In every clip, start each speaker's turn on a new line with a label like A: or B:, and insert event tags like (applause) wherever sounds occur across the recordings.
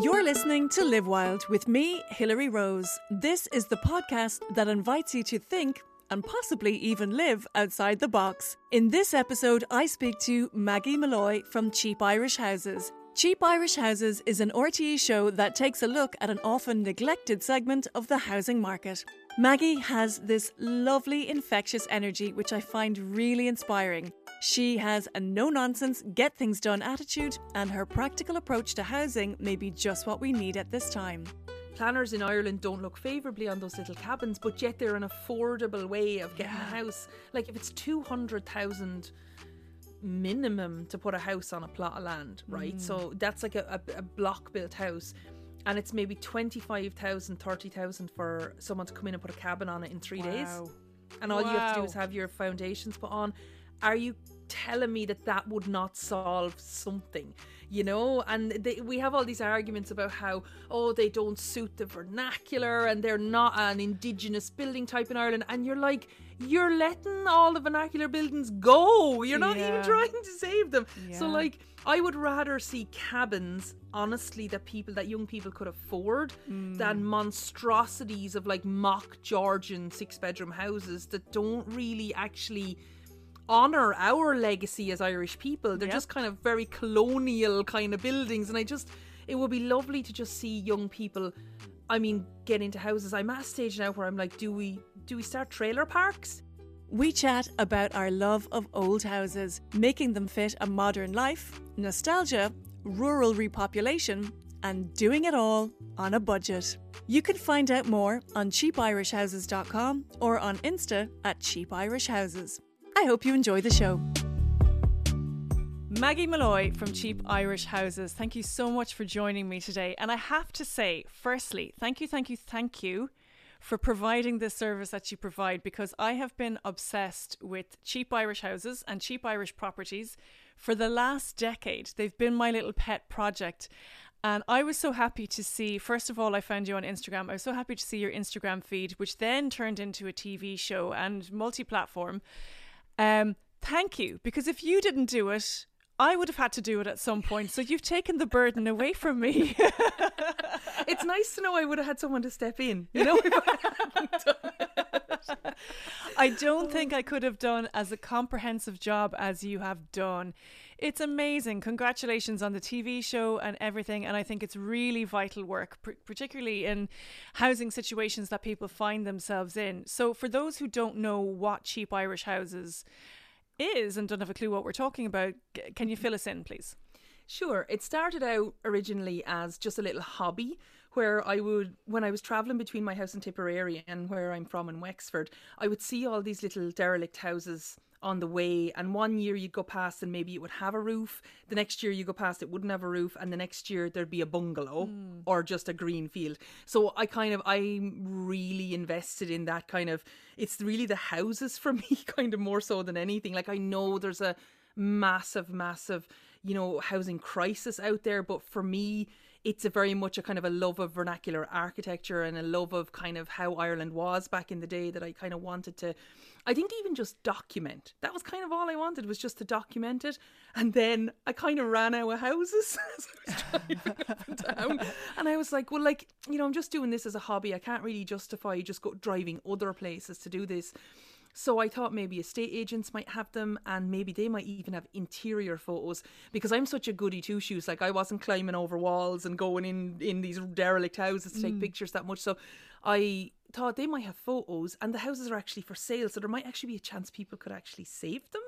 A: You're listening to Live Wild with me, Hilary Rose. This is the podcast that invites you to think and possibly even live outside the box. In this episode, I speak to Maggie Molloy from Cheap Irish Houses. Cheap Irish Houses is an RTE show that takes a look at an often neglected segment of the housing market. Maggie has this lovely, infectious energy which I find really inspiring. She has a no nonsense, get things done attitude, and her practical approach to housing may be just what we need at this time.
B: Planners in Ireland don't look favourably on those little cabins, but yet they're an affordable way of getting
A: Yeah.
B: a house. Like if it's 200,000 minimum to put a house on a plot of land, right? So mm. that's like a, a, a block built house. And it's maybe 25,000, 30,000 for someone to come in and put a cabin on it in three days. And all you have to do is have your foundations put on. Are you telling me that that would not solve something? You know, and they, we have all these arguments about how, oh, they don't suit the vernacular and they're not an indigenous building type in Ireland. And you're like, you're letting all the vernacular buildings go. You're not even trying to save them. So, like, I would rather see cabins, honestly, that people, that young people could afford than hmm. monstrosities of like mock Georgian six bedroom houses that don't really actually honor our legacy as Irish people. They're
A: Yep.
B: just kind of very colonial kind of buildings. And I just, it would be lovely to just see young people. I mean, get into houses. I'm at a stage now where I'm like, do we do we start trailer parks?
A: We chat about our love of old houses, making them fit a modern life, nostalgia, rural repopulation, and doing it all on a budget. You can find out more on cheapirishhouses.com or on Insta at Cheap Irish Houses. I hope you enjoy the show. Maggie Molloy from Cheap Irish Houses, thank you so much for joining me today. And I have to say, firstly, thank you, thank you, thank you for providing this service that you provide because I have been obsessed with cheap Irish houses and cheap Irish properties for the last decade. They've been my little pet project. And I was so happy to see, first of all, I found you on Instagram. I was so happy to see your Instagram feed, which then turned into a TV show and multi platform. Um, thank you, because if you didn't do it, I would have had to do it at some point. So you've taken the burden away from me. (laughs)
B: It's nice to know I would have had someone to step in. You know, (laughs) I hadn't done it.
A: I don't think I could have done as a comprehensive job as you have done. It's amazing. Congratulations on the TV show and everything. And I think it's really vital work, pr- particularly in housing situations that people find themselves in. So, for those who don't know what cheap Irish houses is and don't have a clue what we're talking about, g- can you fill us in, please?
B: Sure. It started out originally as just a little hobby where I would, when I was travelling between my house in Tipperary and where I'm from in Wexford, I would see all these little derelict houses on the way. And one year you'd go past and maybe it would have a roof. The next year you go past it wouldn't have a roof. And the next year there'd be a bungalow hmm. or just a green field. So I kind of, I'm really invested in that kind of, it's really the houses for (laughs) me, kind of more so than anything. Like I know there's a, massive, massive, you know, housing crisis out there. But for me, it's a very much a kind of a love of vernacular architecture and a love of kind of how Ireland was back in the day that I kind of wanted to, I think even just document. That was kind of all I wanted was just to document it. And then I kind of ran out of houses (laughs) as I was driving up and down. And I was like, well, like, you know, I'm just doing this as a hobby. I can't really justify just go driving other places to do this. So I thought maybe estate agents might have them and maybe they might even have interior photos because I'm such a goody two shoes. Like I wasn't climbing over walls and going in in these derelict houses to take mm. pictures that much. So I thought they might have photos and the houses are actually for sale. So there might actually be a chance people could actually save them.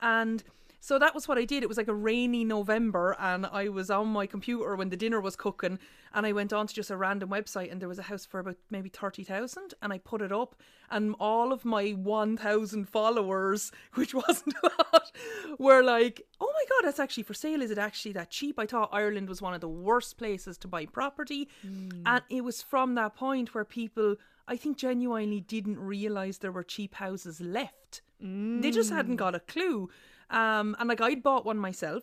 B: And so that was what I did. It was like a rainy November, and I was on my computer when the dinner was cooking, and I went on to just a random website, and there was a house for about maybe thirty thousand, and I put it up, and all of my one thousand followers, (laughs) which wasn't a lot, were like, "Oh my god, that's actually for sale. Is it actually that cheap?" I thought Ireland was one of the worst places to buy property, hmm. and it was from that point where people, I think, genuinely didn't realize there were cheap houses left. They just hadn't hmm. got a clue. Um, and like I'd bought one myself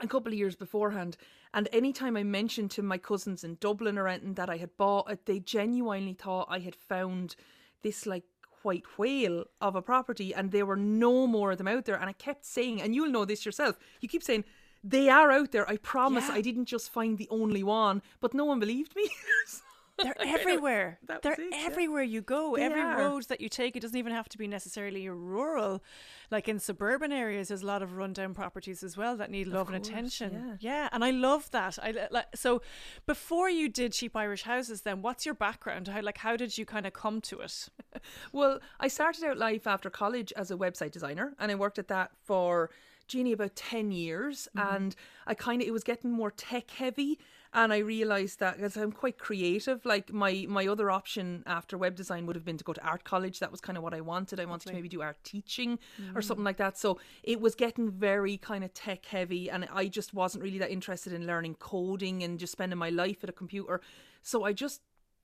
B: a couple of years beforehand. And anytime I mentioned to my cousins in Dublin or anything that I had bought it, they genuinely thought I had found this like white whale of a property and there were no more of them out there. And I kept saying, and you'll know this yourself, you keep saying, they are out there. I promise.
A: Yeah.
B: I didn't just find the only one, but no one believed me. (laughs)
A: They're (laughs)
B: I kind of-
A: everywhere. They're
B: it, yeah.
A: everywhere you go.
B: They
A: Every
B: are.
A: road that you take, it doesn't even have to be necessarily rural. Like in suburban areas, there's a lot of rundown properties as well that need love and attention.
B: yeah.
A: and I love that. I like so. Before you did cheap Irish houses, then what's your background? How like how did you kind of come to it? (laughs)
B: Well, I started out life after college as a website designer, and I worked at that for Jeannie about ten years, mm-hmm. and I kind of it was getting more tech heavy, and I realized that because I'm quite creative, like my my other option after web design would have been to go to art college. That was kind of what I wanted. I wanted to maybe do art teaching or mm. something like that. So it was getting very kind of tech heavy, and I just wasn't really that interested in learning coding and just spending my life at a computer. So I just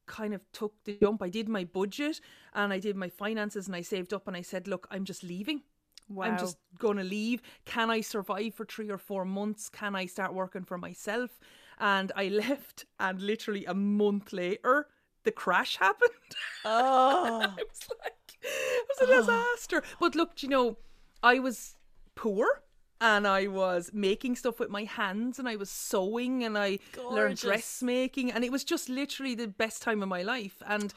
B: kind of took the jump. I did my budget and I did my finances and I saved up and I said, look, I'm just leaving. I'm just going to leave. Can I survive for three or four months? Can I start working for myself? And I left, and literally a month later, the crash happened.
A: Oh, (laughs)
B: I was like, it was a disaster. But look, you know, I was poor and I was making stuff with my hands and I was sewing and I learned
A: Gorgeous.
B: dressmaking and it was just literally the best time of my life. And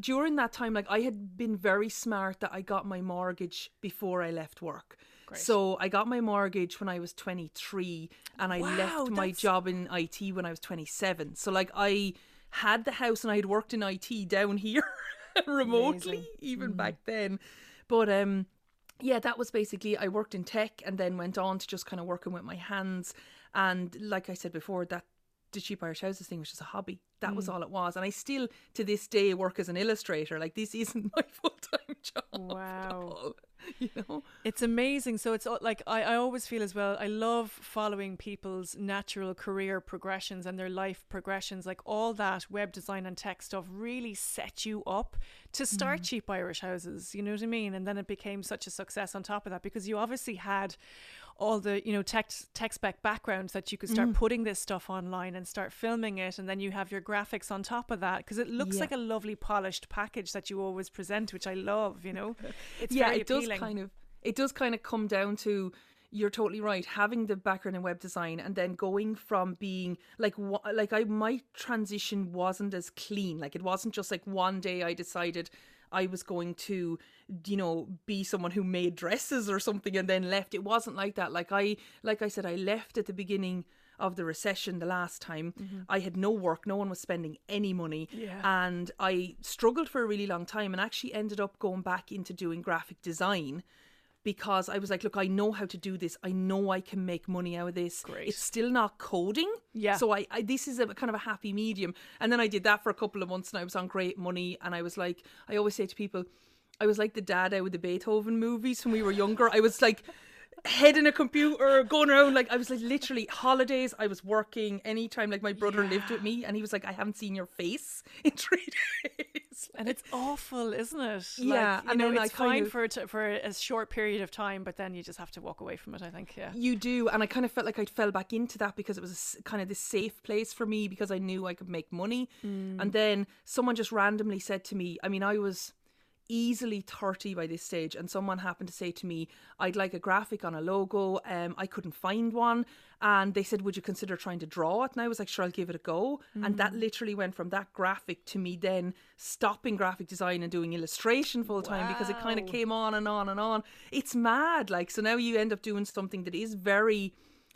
B: during that time, like I had been very smart that I got my mortgage before I left work. So I got my mortgage when I was 23 and I
A: Wow,
B: left my
A: that's-
B: job in IT when I was 27. So like I had the house and I had worked in IT down (laughs) here remotely
A: Amazing.
B: even back then. But um yeah, that was basically I worked in tech and then went on to just kind of working with my hands and like I said before that the cheap Irish houses thing was just a hobby. That was all it was. And I still to this day work as an illustrator. Like this (laughs) isn't my full time job. at
A: Wow. (laughs)
B: You know?
A: It's amazing. So it's uh, like I, I always feel as well. I love following people's natural career progressions and their life progressions. Like all that web design and tech stuff really set you up to start mm. cheap Irish houses. You know what I mean? And then it became such a success on top of that because you obviously had all the you know tech tech spec backgrounds that you could start mm. putting this stuff online and start filming it and then you have your graphics on top of that because it looks
B: Yeah.
A: like a lovely polished package that you always present which I love you know (laughs) it's
B: yeah,
A: very
B: it does kind of it does kind of come down to you're totally right having the background in web design and then going from being like like I my transition wasn't as clean. Like it wasn't just like one day I decided I was going to you know be someone who made dresses or something and then left. It wasn't like that. Like I like I said I left at the beginning of the recession the last time. Mm-hmm. I had no work no one was spending any money.
A: Yeah.
B: and I struggled for a really long time and actually ended up going back into doing graphic design because I was like, look, I know how to do this. I know I can make money out of this.
A: Great.
B: It's still not coding.
A: Yeah.
B: So I, I this is a kind of a happy medium. And then I did that for a couple of months and I was on great money and I was like I always say to people, I was like the dad out with the Beethoven movies when we were younger. I was like head in a computer, going around like I was like literally holidays. I was working anytime. Like my brother lived with me, and he was like, "I haven't seen your face (laughs) in three days." (laughs)
A: And it's awful, isn't it?
B: Yeah,
A: like, you
B: and
A: know,
B: then I
A: it's
B: kind
A: fine
B: of-
A: for it for a short period of time, but then you just have to walk away from it. I think, yeah.
B: You do, and I kind of felt like I fell back into that because it was a kind of this safe place for me because I knew I could make money. Mm. And then someone just randomly said to me, I mean, I was easily 30 by this stage and someone happened to say to me i'd like a graphic on a logo um i couldn't find one. And they said would you consider trying to draw it? And i was like sure i'll give it a go. And that literally went from that graphic to me then stopping graphic design and doing illustration full time because it kind of came on and on and on. It's mad like so now you end up doing something that is very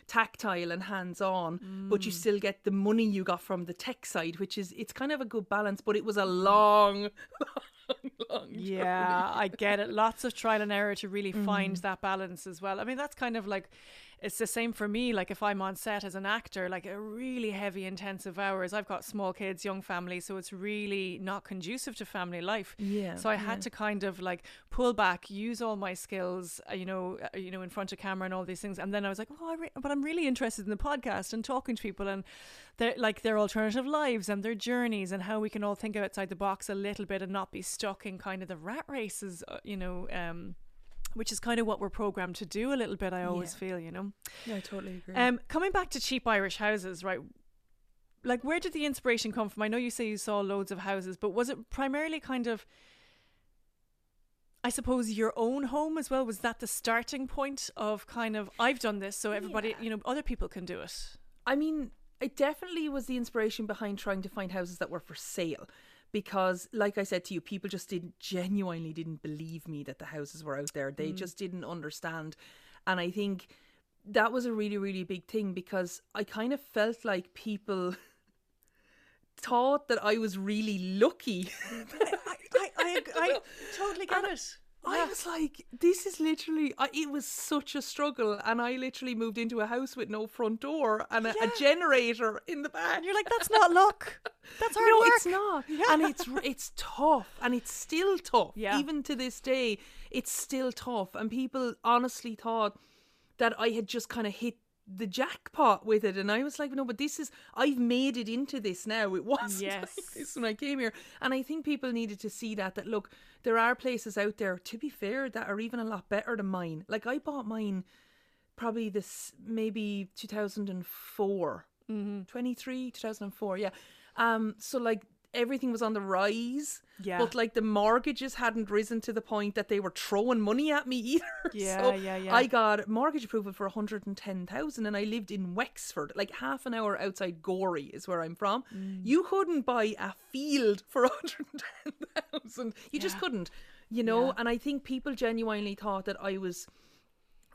B: tactile and hands on but you still get the money you got from the tech side which is it's kind of a good balance but it was a long (laughs) long (laughs) long
A: Yeah, I get it. Lots of trial and error to really find
B: Mm.
A: that balance as well. I mean, that's kind of like it's the same for me. Like if I'm on set as an actor, like a really heavy, intensive hours. I've got small kids, young family, so it's really not conducive to family life.
B: Yeah,
A: So I had to kind of like pull back, use all my skills, uh, you know, uh, you know, in front of camera and all these things. And then I was like, oh, I re- but I'm really interested in the podcast and talking to people and their like their alternative lives and their journeys and how we can all think outside the box a little bit and not be stuck in kind of the rat races, uh, you know. Um, which is kind of what we're programmed to do a little bit. I always
B: Yeah.
A: feel, you know.
B: yeah i totally agree
A: Um, coming back to cheap Irish houses, right? Like, where did the inspiration come from? I know you say you saw loads of houses, but was it primarily kind of I suppose your own home as well was that the starting point of kind of I've done this so everybody
B: Yeah.
A: you know other people can do it.
B: I mean, it definitely was the inspiration behind trying to find houses that were for sale. Because, like I said to you, people just didn't genuinely didn't believe me that the houses were out there. They mm. just didn't understand. And I think that was a really, really big thing because I kind of felt like people (laughs) thought that I was really lucky. (laughs)
A: I I, I, I (laughs) totally get
B: And
A: it.
B: I was like, this is literally, I, it was such a struggle. And I literally moved into a house with no front door and a, a generator in the back.
A: And you're like that's not luck. That's (laughs) hard
B: no,
A: work.
B: it's not, (laughs) Yeah. and it's it's tough, and it's still tough.
A: Yeah.
B: Even to this day, it's still tough. And people honestly thought that I had just kind of hit the jackpot with it, and I was like, no, but this is I've made it into this now. It (laughs) wasn't
A: Yes.
B: like this when I came here, and I think people needed to see that. That look, there are places out there. To be fair, that are even a lot better than mine. Like I bought mine probably this maybe 2004
A: Mm-hmm.
B: 23 2004 yeah um so like everything was on the rise
A: Yeah.
B: but like the mortgages hadn't risen to the point that they were throwing money at me (laughs) either
A: Yeah,
B: so
A: yeah, yeah.
B: i got mortgage approval for 110,000 and i lived in wexford like half an hour outside gorey is where i'm from
A: Mm.
B: you couldn't buy a field for (laughs) 110,000 you just couldn't you know
A: Yeah.
B: and i think people genuinely thought that i was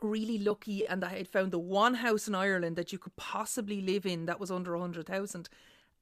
B: really lucky and I had found the one house in Ireland that you could possibly live in that was under a hundred thousand.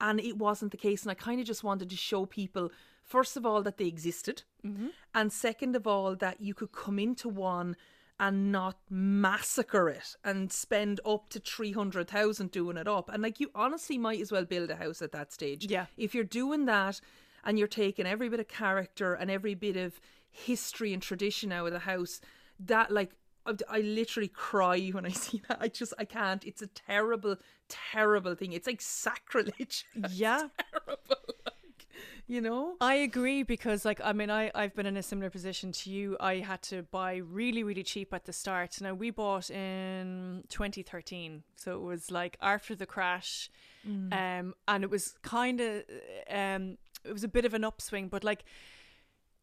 B: And it wasn't the case. And I kind of just wanted to show people, first of all, that they existed. Mm-hmm. And second of all, that you could come into one and not massacre it and spend up to 300,000 doing it up. And like you honestly might as well build a house at that stage.
A: Yeah.
B: If you're doing that and you're taking every bit of character and every bit of history and tradition out of the house, that like I, I literally cry (laughs) when I see that. I just I can't. It's a terrible, terrible thing. It's like sacrilege. (laughs)
A: Yeah.
B: Like, you know?
A: I agree because like I mean I I've been in a similar position to you. I had to buy really really cheap at the start. Now we bought in 2013. So it was like after the crash um and it was kind of um it was a bit of an upswing but like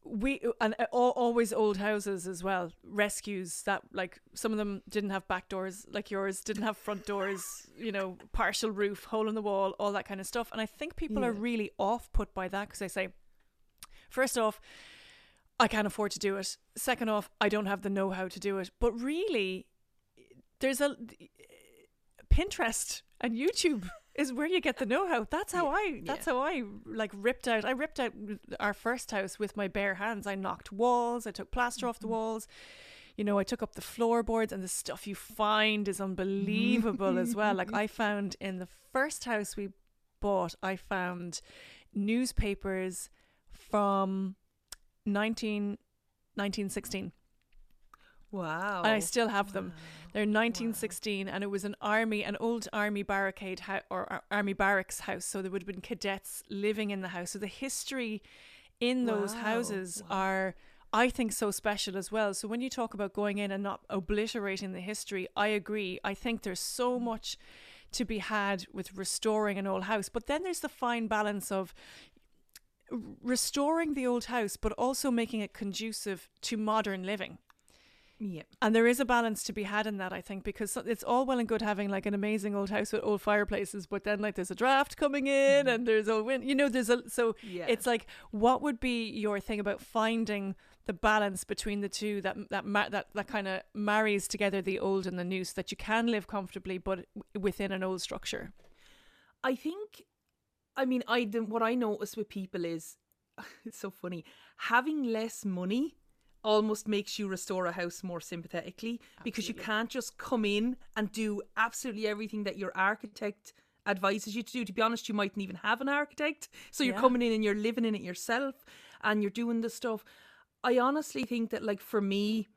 A: we and uh, always old houses as well rescues that like some of them didn't have back doors like yours didn't have front doors you know partial roof hole in the wall all that kind of stuff. And i think people are really off put by that because they say first off i can't afford to do it. Second off i don't have the know-how to do it. But really there's a pinterest and youtube is where you get the know-how. That's how i that's how i like ripped out i ripped out our first house with my bare hands. I knocked walls i took plaster off the mm-hmm. walls. You know i took up the floorboards and the stuff you find is unbelievable as well. Like i mm-hmm. found in the first house we bought i found newspapers from 19 1916
B: Wow.
A: and I still have them. They're 1916, and it was an army, an old army barricade ho- or ar- army barracks house. So there would have been cadets living in the house. So the history in those
B: Wow,
A: houses are, I think, so special as well. So when you talk about going in and not obliterating the history, I agree. I think there's so mm. much to be had with restoring an old house, but then there's the fine balance of restoring the old house, but also making it conducive to modern living.
B: Yeah.
A: And there is a balance to be had in that, I think, because it's all well and good having like an amazing old house with old fireplaces, but then like there's a draft coming in mm-hmm. and there's a wind, you know, there's a so
B: Yeah.
A: it's like what would be your thing about finding the balance between the two that that ma- that that kind of marries together the old and the new, so that you can live comfortably, but within an old structure.
B: I think, I mean, I what I notice with people is, (laughs) it's so funny, having less money almost makes you restore a house more sympathetically because you can't just come in and do absolutely everything that your architect advises you to do. To be honest, you mightn't even have an architect, so you're
A: Yeah.
B: coming in and you're living in it yourself and you're doing the stuff. I honestly think that, like for me,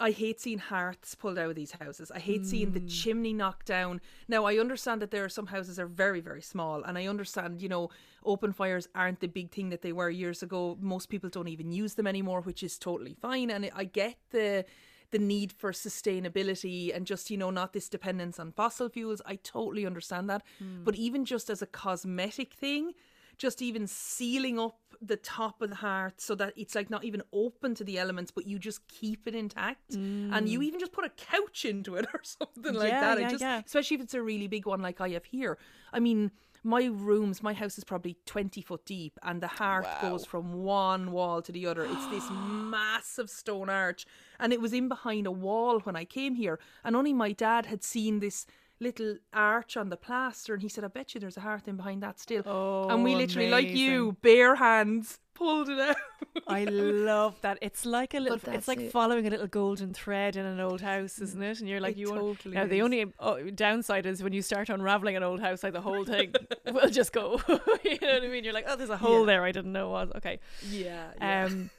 B: I hate seeing hearths pulled out of these houses. I hate seeing the hmm. chimney knocked down. Now I understand that there are some houses that are very, very small, and I understand, you know, open fires aren't the big thing that they were years ago. Most people don't even use them anymore, which is totally fine. And I get the the need for sustainability and just, you know, not this dependence on fossil fuels. I totally understand that. Hmm. But even just as a cosmetic thing, just even sealing up the top of the hearth so that it's like not even open to the elements, but you just keep it intact. And you mm. even just put a couch into it (laughs) or something like
A: Yeah,
B: that.
A: Yeah,
B: just,
A: yeah.
B: especially if it's a really big one like I have here. I mean, my rooms, my house is probably 20 foot deep, and the hearth goes from one wall to the other. It's this (gasps) massive stone arch, and it was in behind a wall when I came here, and only my dad had seen this little arch on the plaster and he said I bet you there's a hearth in behind that still Oh, and we
A: Oh,
B: literally like you bare hands pulled it out (laughs)
A: I love that. It's like a little. It's like
B: it.
A: following a little golden thread in an old house, isn't it? And you're like,
B: It
A: you want. Now the only uh, downside is when you start unraveling an old house, like the whole thing (laughs) will just go. (laughs) you know what I mean? You're like, oh, there's a hole
B: Yeah.
A: there I didn't know was. Okay.
B: yeah,
A: Um,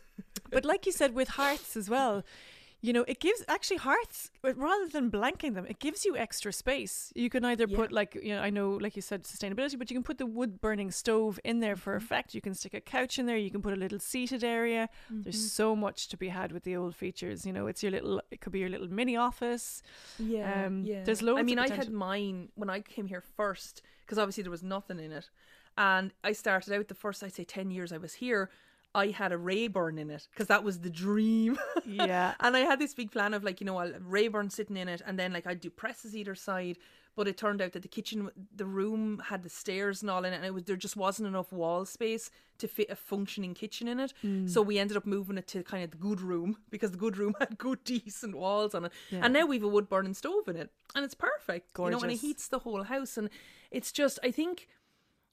A: but like you said, with hearths as well, you know, it gives actually hearths uh, rather than blanking them, it gives you extra space. You can either
B: Yeah.
A: put like you know, I know, like you said, sustainability, but you can put the wood burning stove in there
B: Mm-hmm.
A: for effect. You can stick a couch in there. You can put a little seated area.
B: Mm-hmm.
A: There's so much to be had with the old features. You know, it's your little. It could be your little mini office.
B: Yeah,
A: Um,
B: yeah.
A: there's loads
B: I mean, I had mine when I came here first because obviously there was nothing in it, and I started out the first I'd say ten years I was here. I had a Rayburn in it because that was the dream. (laughs)
A: Yeah.
B: and I had this big plan of like you know I'll Rayburn sitting in it, and then like I'd do presses either side. But it turned out that the kitchen, the room had the stairs and all in it, and it was there just wasn't enough wall space to fit a functioning kitchen in it.
A: Mm.
B: So we ended up moving it to kind of the good room (laughs) because the good room (laughs) had good decent walls on it,
A: Yeah.
B: and now we've a wood burning stove in it, and it's perfect. You know, and it heats the whole house, and it's just I think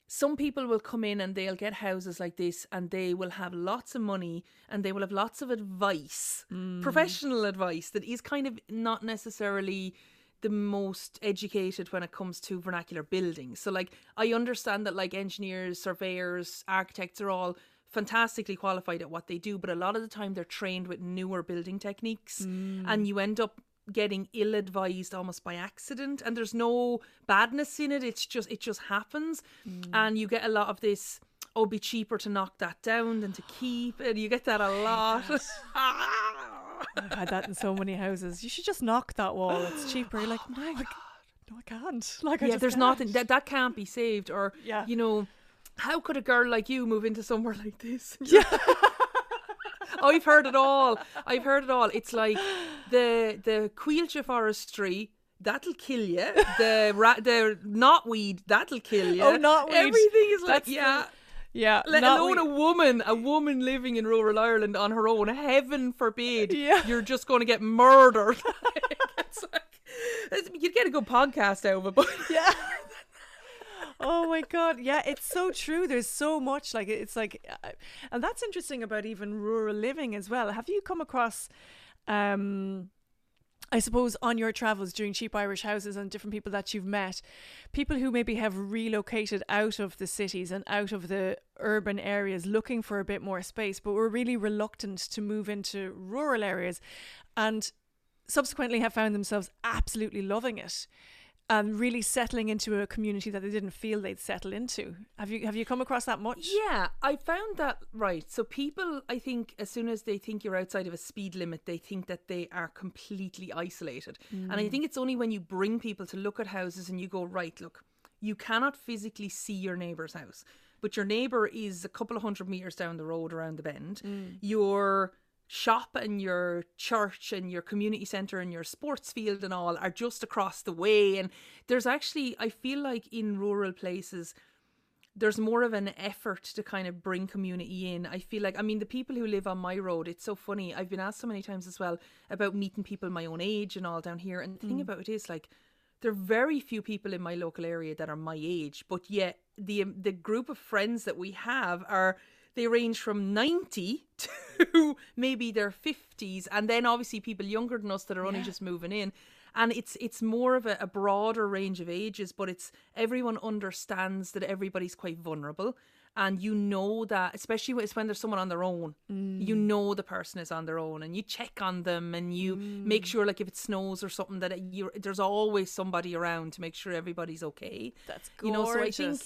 B: some people will come in and they'll get houses like this and they will have lots of money and they will have lots of advice, mm. professional advice that is kind of not necessarily the most educated when it comes to vernacular buildings. So like I understand that like engineers, surveyors, architects are all fantastically qualified at what they do, but a lot of the time they're trained with newer building techniques mm. and you end up getting ill advised almost by accident and there's no badness in it it's just it just happens mm. and you get a lot of this oh be cheaper to knock that down than to keep and you get that a lot (laughs)
A: I've had that in so many houses. You should just knock that wall. It's cheaper. You're like, (gasps) oh no, I, no, I can't. (laughs) Like, I
B: yeah there's
A: can't.
B: nothing that that can't be saved or
A: Yeah.
B: you know how could a girl like you move into somewhere (laughs) like this
A: Yeah.
B: I've heard it all. I've heard it all. It's like the the Coillte forestry. That'll kill you. The ra- the knotweed. That'll kill you.
A: Oh, knotweed.
B: Everything is like
A: That's the-
B: yeah.
A: Yeah.
B: Let alone
A: we-
B: a woman, a woman living in rural Ireland on her own. Heaven forbid,
A: Yeah.
B: you're just going to get murdered. (laughs) it's like, it's- you'd get a good podcast out of it, but
A: Yeah. oh my god yeah it's so true there's so much like it's like uh, and that's interesting about even rural living as well have you come across um I suppose on your travels during cheap Irish houses and different people that you've met, people who maybe have relocated out of the cities and out of the urban areas looking for a bit more space, but were really reluctant to move into rural areas and subsequently have found themselves absolutely loving it and really settling into a community that they didn't feel they'd settle into. Have you have you come across that much?
B: Yeah, I found that right. So people, I think, as soon as they think you're outside of a speed limit, they think that they are completely isolated. And I mm. think it's only when you bring people to look at houses and you go, right, look, you cannot physically see your neighbour's house, but your neighbour is a couple of hundred meters down the road around the bend. Mm. Your shop and your church and your community centre and your sports field and all are just across the way. And there's actually, I feel like in rural places, there's more of an effort to kind of bring community in. I feel like, I mean, the people who live on my road, it's so funny. I've been asked so many times as well about meeting people my own age and all down here. And the thing about it is, like, there are very few people in my local area that are my age, but yet the um, the group of friends that we have are they range from 90 (laughs) to maybe their 50s and then obviously people younger than us that are only just moving in. And it's it's more of a, a broader range of ages but it's everyone understands that everybody's quite vulnerable. And you know that especially when it's when there's someone on their own. You mm. know the person is on their own and you check on them and you make mm. sure like if it snows or something that you there's always somebody around to make sure everybody's okay.
A: That's good.
B: You know, so I think-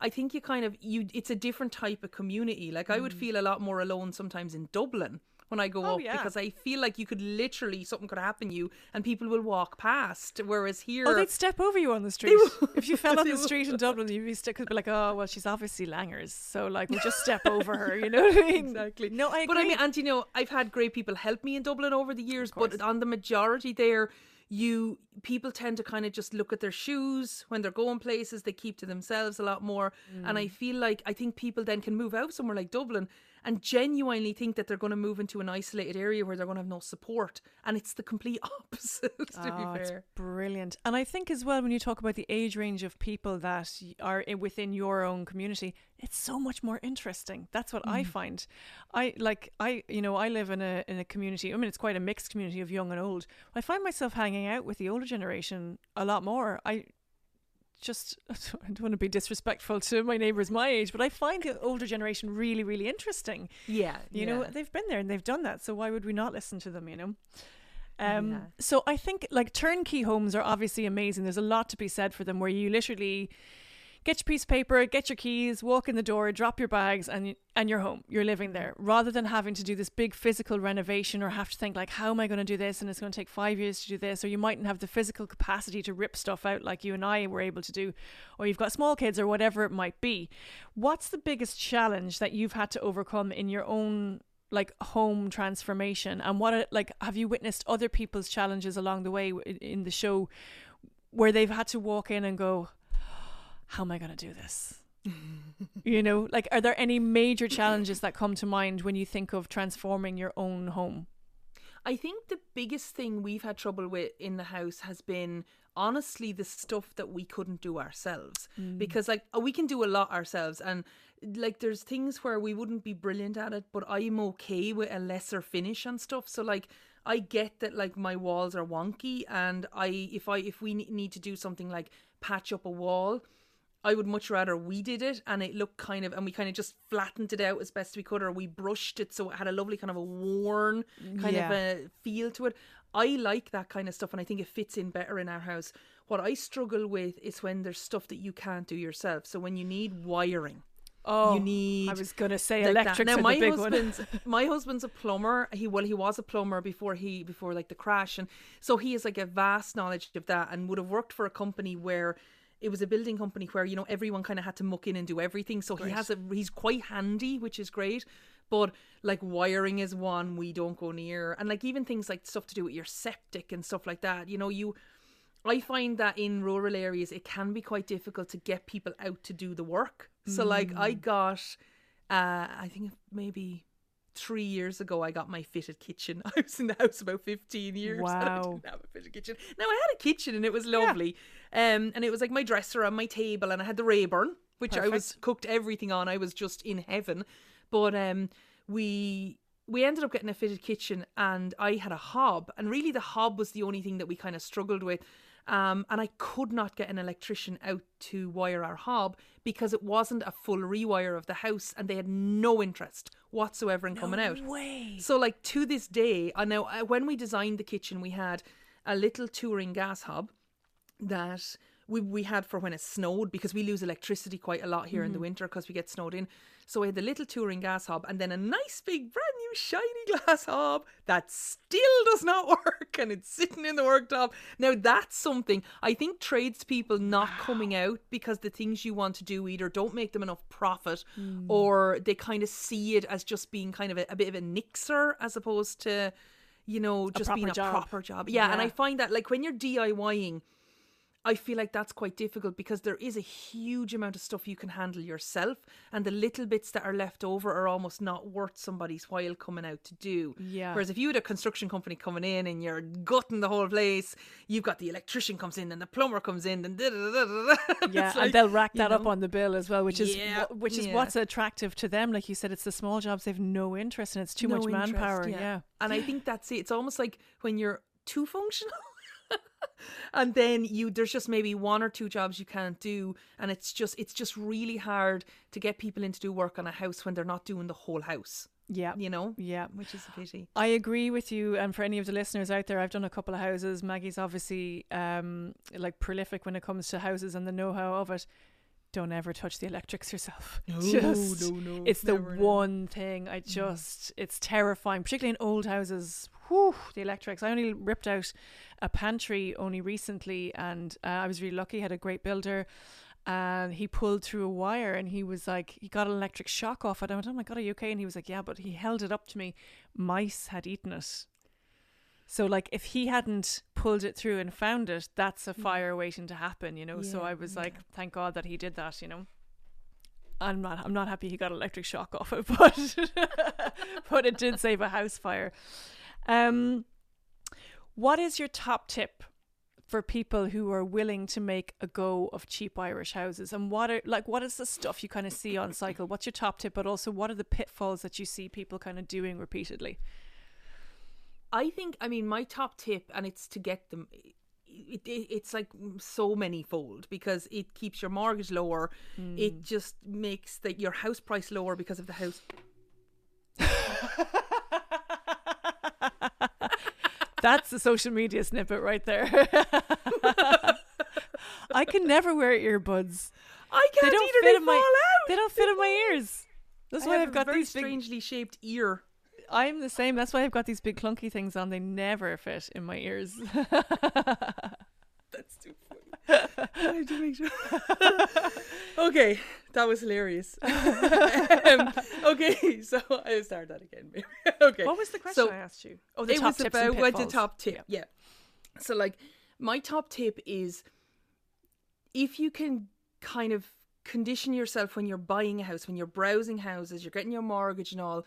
B: I think you kind of you it's a different type of community. Like I would mm. feel a lot more alone sometimes in Dublin when I go
A: Oh,
B: up
A: yeah.
B: because I feel like you could literally something could happen to you and people will walk past. Whereas here,
A: Oh, they'd step over you on the street. If you fell (laughs) on the street in Dublin, you'd be stuck. Could be like, oh, well, she's obviously Langers, so like we'll just step over her. You know what I mean?
B: Exactly.
A: No, I agree.
B: But I mean, and you know, I've had great people help me in Dublin over the years, but on the majority there, you people tend to kind of just look at their shoes when they're going places. They keep to themselves a lot more, and
A: Mm.
B: I feel like I think people then can move out somewhere like Dublin and genuinely think that they're going to move into an isolated area where they're going to have no support, and it's the complete (laughs) opposite. to
A: Oh,
B: be
A: it's
B: fair,
A: brilliant. And I think as well, when you talk about the age range of people that are within your own community, it's so much more interesting. That's what
B: Mm.
A: I find. I like I you know I live in a in a community. I mean, it's quite a mixed community of young and old. I find myself hanging out with the older generation a lot more. I just (laughs) I don't want to be disrespectful to my neighbours my age, but I find the older generation really really interesting.
B: yeah,
A: You know, they've been there and they've done that. So why would we not listen to them, you know? Um,
B: Yeah.
A: So I think like turnkey homes are obviously amazing. There's a lot to be said for them where you literally get your piece of paper, get your keys, walk in the door, drop your bags, and, and you're home. You're living there rather than having to do this big physical renovation or have to think, like, how am I going to do this? And it's going to take five years to do this. Or you mightn't have the physical capacity to rip stuff out like you and I were able to do. Or you've got small kids or whatever it might be. What's the biggest challenge that you've had to overcome in your own like home transformation and what are, like have you witnessed other people's challenges along the way in the show where they've had to walk in and go how am i going to do this? You know like are there any major challenges that come to mind when you think of transforming your own home?
B: I think the biggest thing we've had trouble with in the house has been honestly the stuff that we couldn't do ourselves. Mm. Because like uh, we can do a lot ourselves and like there's things where we wouldn't be brilliant at it but I'm okay with a lesser finish on stuff. So like I get that like my walls are wonky and I if I if we need to do something like patch up a wall I would much rather we did it and it looked kind of, and we kind of just flattened it out as best we could, or we brushed it so it had a lovely kind of a worn kind of a feel to it. I like that kind of stuff and I think it fits in better in our house. What I struggle with is when there's stuff that you can't do yourself. So when you need wiring,
A: oh
B: you need
A: i was going to say
B: like that. Now my
A: the big one
B: husband's (laughs) my husband's a plumber. He well he was a plumber before he before like the crash, and so he has like a vast knowledge of that, and would have worked for a company where it was a building company where you know everyone kind of had to muck in and do everything. So he has a he's quite handy, which is great. But like wiring is one we don't go near, and like even things like stuff to do with your septic and stuff like that. You know you. I find that in rural areas it can be quite difficult to get people out to do the work. So like I
A: Mm.
B: got uh I think maybe three years ago I got my fitted kitchen. (laughs) I was in the house about fifteen years. and (laughs) I
A: Wow.
B: didn't have a fitted kitchen. Now I had a kitchen and it was lovely. Um and it was like my dresser and my table and I had the Rayburn, which I was cooked everything on. I was just in heaven. But um we we ended up getting a fitted kitchen and I had a hob and really the hob was the only thing that we kind of struggled with. Um, and I could not get an electrician out to wire our hob because it wasn't a full rewire of the house and they had no interest whatsoever in coming out.
A: way
B: So, like to this day, I know uh, when we designed the kitchen, we had a little touring gas hob that we we had for when it snowed because we lose electricity quite a lot here in the winter because we get snowed in. So we had the little touring gas hob and then a nice big brand new shiny glass hob that still does not (laughs) work and it's sitting in the worktop. Now that's something I think tradespeople not coming out because the things you want to do either don't make them enough profit hmm. or they kind of see it as just being kind of a, a bit of a nixer as opposed to you know just being a
A: job.
B: proper job. Yeah, and I find that like when you're DIYing I feel like that's quite difficult because there is a huge amount of stuff you can handle yourself, and the little bits that are left over are almost not worth somebody's while coming out to do.
A: Yeah.
B: Whereas if you had a construction company coming in and you're gutting the whole place, you've got the electrician comes in and the plumber comes in and (laughs) da da da
A: yeah
B: It's
A: and they'll rack that up
B: know,
A: on the bill as well which is
B: Yeah,
A: wh- which is
B: yeah.
A: what's attractive to them like you said it's the small jobs they've no interest in it's too much
B: no interest,
A: manpower yeah.
B: And I think that's it. It's almost like when you're too functional. And then you there's just maybe one or two jobs you can't do and it's just it's just really hard to get people in to do work on a house when they're not doing the whole house
A: yeah
B: you know
A: yeah
B: which is a pity
A: I agree with you, and for any of the listeners out there, I've done a couple of houses. Maggie's obviously um, like prolific when it comes to houses and the know-how of it. Don't ever touch the electrics yourself. (laughs)
B: No,
A: just,
B: no, no,
A: It's the one thing I just, it's terrifying, particularly in old houses. Whew, the electrics. I only ripped out a pantry only recently, and uh, I was really lucky. Had a great builder, and he pulled through a wire, and he was like, he got an electric shock off it. I went, oh my god, are you okay? And he was like, yeah, but he held it up to me. Mice had eaten it. So like if he hadn't pulled it through and found it, that's a fire waiting to happen, you know. so I was
B: yeah.
A: like, thank God that he did that, you know. I'm not I'm not happy he got electric shock off it, (laughs) but but it did save a house fire. Um what is your top tip for people who are willing to make a go of cheap Irish houses? And what are like what is the stuff you kind of see on cycle? What's your top tip, but also what are the pitfalls that you see people kind of doing repeatedly?
B: I think, I mean, my top tip, and it's to get them. It, it, it's like so many fold because it keeps your mortgage lower. It hmm. just makes that your house price lower because of the house. (laughs)
A: That's the social media snippet right there. I can never wear earbuds.
B: I can't they
A: don't
B: either.
A: fit
B: They
A: in
B: fall
A: my
B: out.
A: they don't fit in my ears. That's
B: I
A: why I've
B: a
A: got
B: very
A: these big
B: strangely shaped ear.
A: I'm the same. That's why I've got these big clunky things on. They never fit in my ears.
B: That's too funny. I have to make sure. (laughs) okay, that was hilarious. (laughs) um, okay, so I'll start that again. Maybe. (laughs) okay.
A: what was the question
B: So,
A: I asked you? Oh, the
B: it
A: top
B: was
A: tips
B: about what the top tip. Yeah. So like my top tip is if you can kind of condition yourself when you're buying a house, when you're browsing houses, you're getting your mortgage and all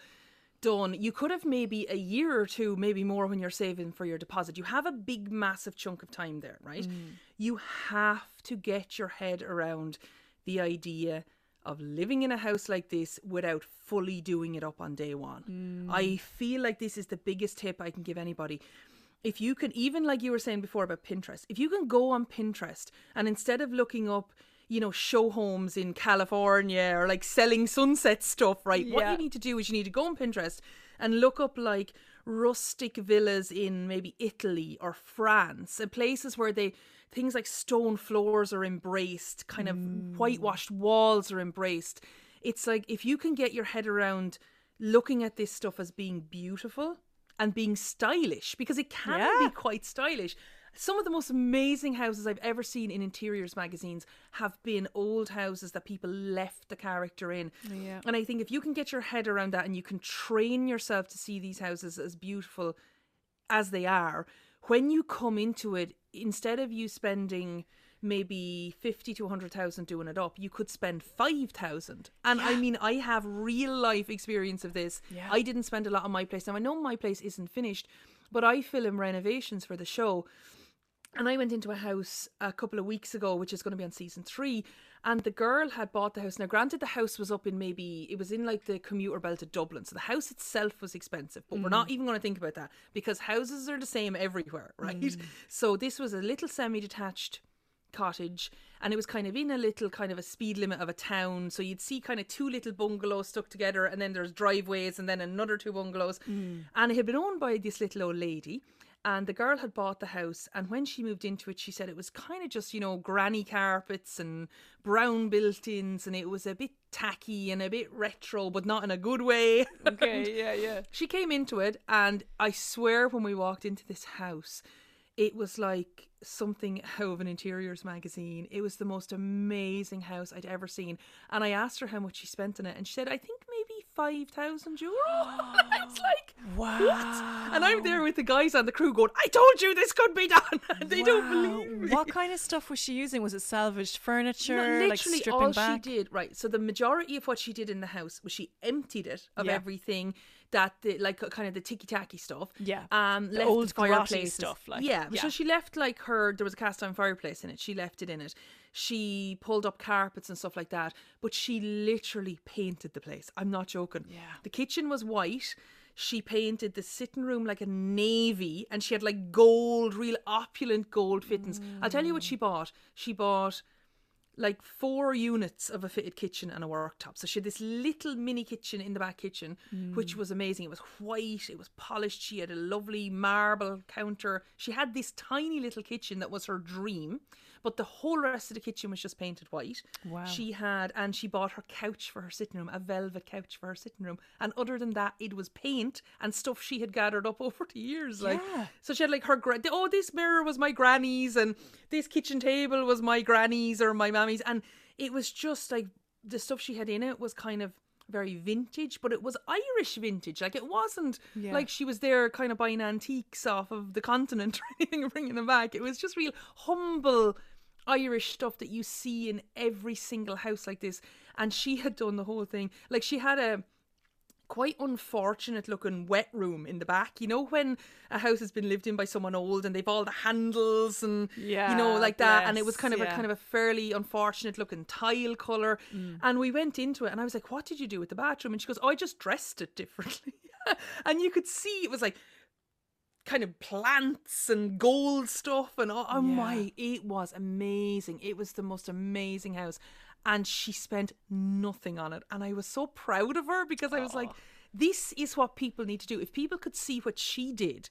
B: done, you could have maybe a year or two, maybe more when you're saving for your deposit. You have a big massive chunk of time there, right? Mm. You have to get your head around the idea of living in a house like this without fully doing it up on day one. Mm. I feel like this is the biggest tip I can give anybody. If you can, even like you were saying before about Pinterest, if you can go on Pinterest and instead of looking up, you know, show homes in California or like selling sunset stuff, right? What you need to do is you need to go on Pinterest and look up like rustic villas in maybe Italy or France and places where they things like stone floors are embraced, kind of mm. whitewashed walls are embraced. It's like if you can get your head around looking at this stuff as being beautiful and being stylish because it can
A: Yeah.
B: be quite stylish. Some of the most amazing houses I've ever seen in interiors magazines have been old houses that people left the character in.
A: Yeah.
B: And I think if you can get your head around that and you can train yourself to see these houses as beautiful as they are, when you come into it, instead of you spending maybe 50 to 100,000 doing it up, you could spend 5,000. And I mean, I have real life experience of this.
A: Yeah.
B: I didn't spend a lot on my place. Now, I know my place isn't finished, but I film renovations for the show. And I went into a house a couple of weeks ago, which is going to be on season three. And the girl had bought the house. Now, granted, the house was up in maybe, it was in like the commuter belt of Dublin. So the house itself was expensive, but we're not mm. even going to think about that because houses are the same everywhere, right? Mm. So this was a little semi detached cottage and it was kind of in a little kind of a speed limit of a town so you'd see kind of two little bungalows stuck together and then there's driveways and then another two bungalows mm. and it had been owned by this little old lady and the girl had bought the house and when she moved into it she said it was kind of just you know granny carpets and brown built-ins and it was a bit tacky and a bit retro but not in a good way. (laughs)
A: Okay, yeah, yeah.
B: she came into it and i swear when we walked into this house it was like something out of an interiors magazine. It was the most amazing house i'd ever seen. And i asked her how much she spent on it and she said i think maybe 5000 euro (gasps) i was like
A: Wow.
B: what and i'm there with the guys on the crew going i told you this could be done (laughs) and they don't believe me
A: What kind of stuff was she using? Was it salvaged furniture?
B: no,
A: like
B: literally
A: stripping
B: all
A: back?
B: she did, right? So the majority of what she did in the house was she emptied it of
A: Yeah.
B: everything that the like kind of the ticky tacky stuff.
A: Yeah.
B: Um
A: The
B: left
A: old
B: fireplaces.
A: stuff, like,
B: yeah.
A: yeah.
B: So she left like her there was a cast iron fireplace in it. She left it in it. She pulled up carpets and stuff like that. But she literally painted the place. I'm not joking.
A: Yeah.
B: The kitchen was white. She painted the sitting room like a navy and she had like gold, real opulent gold fittings. I'll tell you what she bought. She bought like four units of a fitted kitchen and a worktop. So she had this little mini kitchen in the back kitchen, which was amazing. It was white, it was polished. She had a lovely marble counter. She had this tiny little kitchen that was her dream. But the whole rest of the kitchen was just painted white.
A: Wow.
B: She had, and she bought her couch for her sitting room, a velvet couch for her sitting room. And other than that, it was paint and stuff she had gathered up (laughs) over the years. Like,
A: Yeah.
B: so she had like her, gra- oh, this mirror was my granny's, and this kitchen table was my granny's or my mammy's. And it was just like the stuff she had in it was kind of very vintage, but it was Irish vintage. Like it wasn't
A: Yeah.
B: like she was there kind of buying antiques off of the continent (laughs) or anything and bringing them back. It was just real humble Irish stuff that you see in every single house like this. And she had done the whole thing. Like she had a quite unfortunate looking wet room in the back. You know when a house has been lived in by someone old and they've all the handles and yeah, you know like that and it was kind of a kind of a fairly unfortunate looking tile color mm. and we went into it and I was like what did you do with the bathroom and she goes oh I just dressed it differently (laughs) and you could see it was like kind of plants and gold stuff and oh, oh
A: Yeah.
B: my it was amazing. It was the most amazing house. And she spent nothing on it. And i was so proud of her because i was like this is what people need to do. If people could see what she did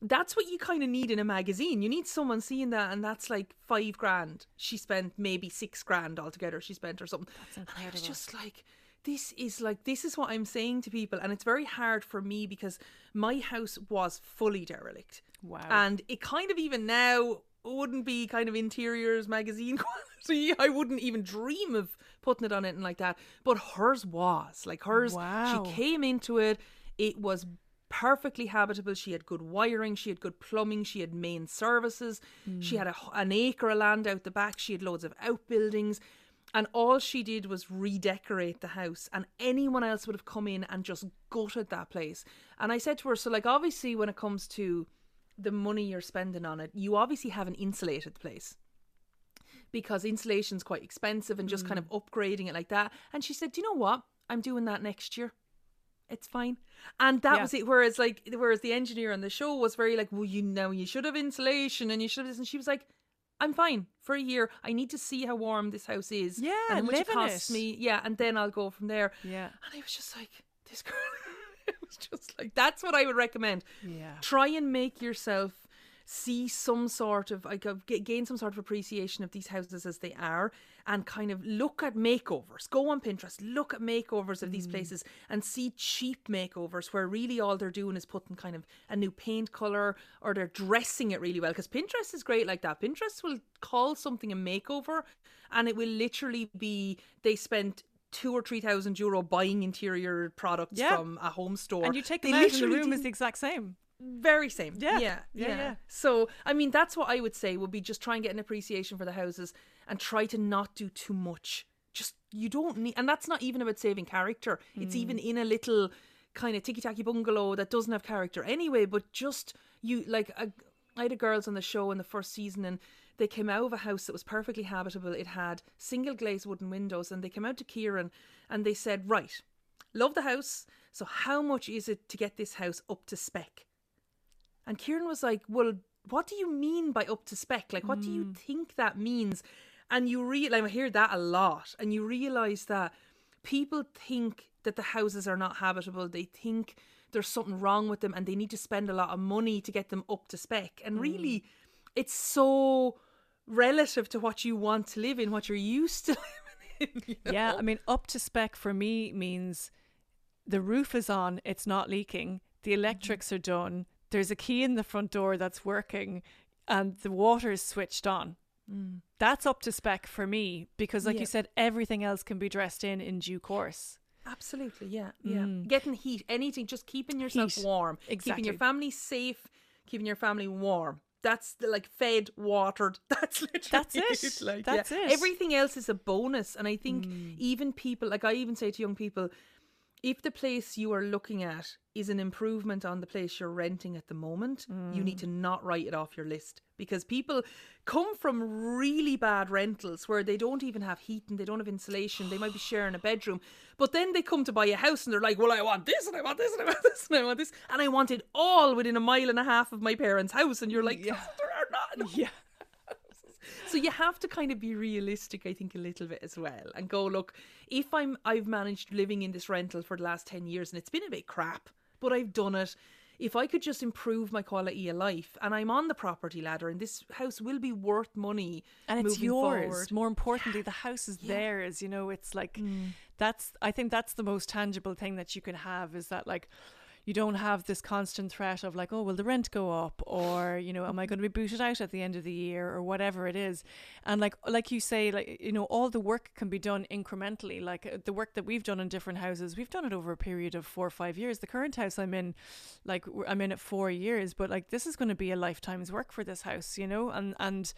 B: that's what you kind of need in a magazine. You need someone seeing that and that's like five grand. She spent maybe six grand altogether she spent or something. And i was just like this is like this is what i'm saying to people and it's very hard for me because my house was fully derelict.
A: Wow.
B: and it kind of even now wouldn't be kind of interiors magazine (laughs) quality. I wouldn't even dream of putting it on anything like that. But hers was. Like hers
A: Wow.
B: she came into it. It was perfectly habitable. She had good wiring. She had good plumbing. She had main services. She hmm. had a, an acre of land out the back. She had loads of outbuildings and all she did was redecorate the house and anyone else would have come in and just gutted that place. And i said to her so like obviously when it comes to the money you're spending on it you obviously haven't insulated the place. Because insulation's quite expensive and just kind of mm. upgrading it like that. And she said do you know what? I'm doing that next year. It's fine. And that
A: Yeah.
B: was it whereas like whereas the engineer on the show was very like well you know you should have insulation and you should have this. And she was like i'm fine for a year i need to see how warm this house is
A: Yeah,
B: and how much it costs
A: it.
B: me yeah and then i'll go from there
A: yeah.
B: and i was just like this girl (laughs) it was just like that's what i would recommend
A: Yeah.
B: try and make yourself see some sort of like gain some sort of appreciation of these houses as they are and kind of look at makeovers. Go on pinterest look at makeovers of these mm. places and see cheap makeovers where really all they're doing is putting kind of a new paint color or they're dressing it really well. Because pinterest is great like that. Pinterest will call something a makeover and it will literally be they spent two or three thousand euro buying interior products
A: Yeah.
B: from a home store.
A: And you take
B: They
A: them out and the room is
B: didn't-
A: the exact same.
B: Very same.
A: Yeah.
B: Yeah.
A: Yeah,
B: Yeah.
A: yeah.
B: So, I mean, that's what I would say would be just try and get an appreciation for the houses and try to not do too much. Just, you don't need, and that's not even about saving character. It's
A: Mm.
B: even in a little kind of ticky tacky bungalow that doesn't have character anyway, but just, you, like, a, I had a girls on the show in the first season and they came out of a house that was perfectly habitable. It had single glazed wooden windows and they came out to Kieran and they said, right, love the house. So how much is it to get this house up to spec? And Kieran was like, Well, what do you mean by up to spec? Like, what do you hmm. think that means? And you real I hear that a lot, and you realize that people think that the houses are not habitable. They think there's something wrong with them, and they need to spend a lot of money to get them up to spec. And really, hmm. it's so relative to what you want to live in, what you're used to (laughs) living in. you
A: Yeah. I mean, up to spec for me means the roof is on, it's not leaking, the mm-hmm. electrics are done, there's a key in the front door that's working, and the water is switched on. Mm. That's up to spec for me because, like
B: Yeah.
A: you said, everything else can be dressed in in due course.
B: Absolutely, yeah, yeah. Mm. Getting heat, anything, just keeping yourself
A: Heat,
B: warm, keeping your family safe, keeping your family warm. That's the, like fed, watered. (laughs) That's literally
A: That's it.
B: Like,
A: That's
B: yeah.
A: it.
B: Everything else is a bonus, and I think mm. even people, like I even say to young people, if the place you are looking at is an improvement on the place you're renting at the moment, you need mm. to not write it off your list because people come from really bad rentals where they don't even have heat and they don't have insulation. They might be (sighs) sharing a bedroom, but then they come to buy a house and they're like, "Well, I want this and I want this and I want (laughs) this and I want this and I want it all within a mile and a half of my parents' house." And you're like,
A: Yeah.
B: "There are not enough (laughs)
A: Yeah.
B: So you have to kind of be realistic i think a little bit as well and go look if i'm i've managed living in this rental for the last 10 years and it's been a bit crap but i've done it if I could just improve my quality of life and I'm on the property ladder and this house will be worth money
A: and it's yours
B: forward.
A: more importantly the house is theirs you know it's like
B: Mm.
A: that's i think that's the most tangible thing that you can have is that like you don't have this constant threat of like oh will the rent go up? or you know am i going to be booted out at the end of the year? or whatever it is. And like like you say like you know all the work can be done incrementally. Like uh, the work that we've done in different houses we've done it over a period of 4 or 5 years. The current house i'm in like i'm in it 4 years but like this is going to be a lifetime's work for this house you know? And and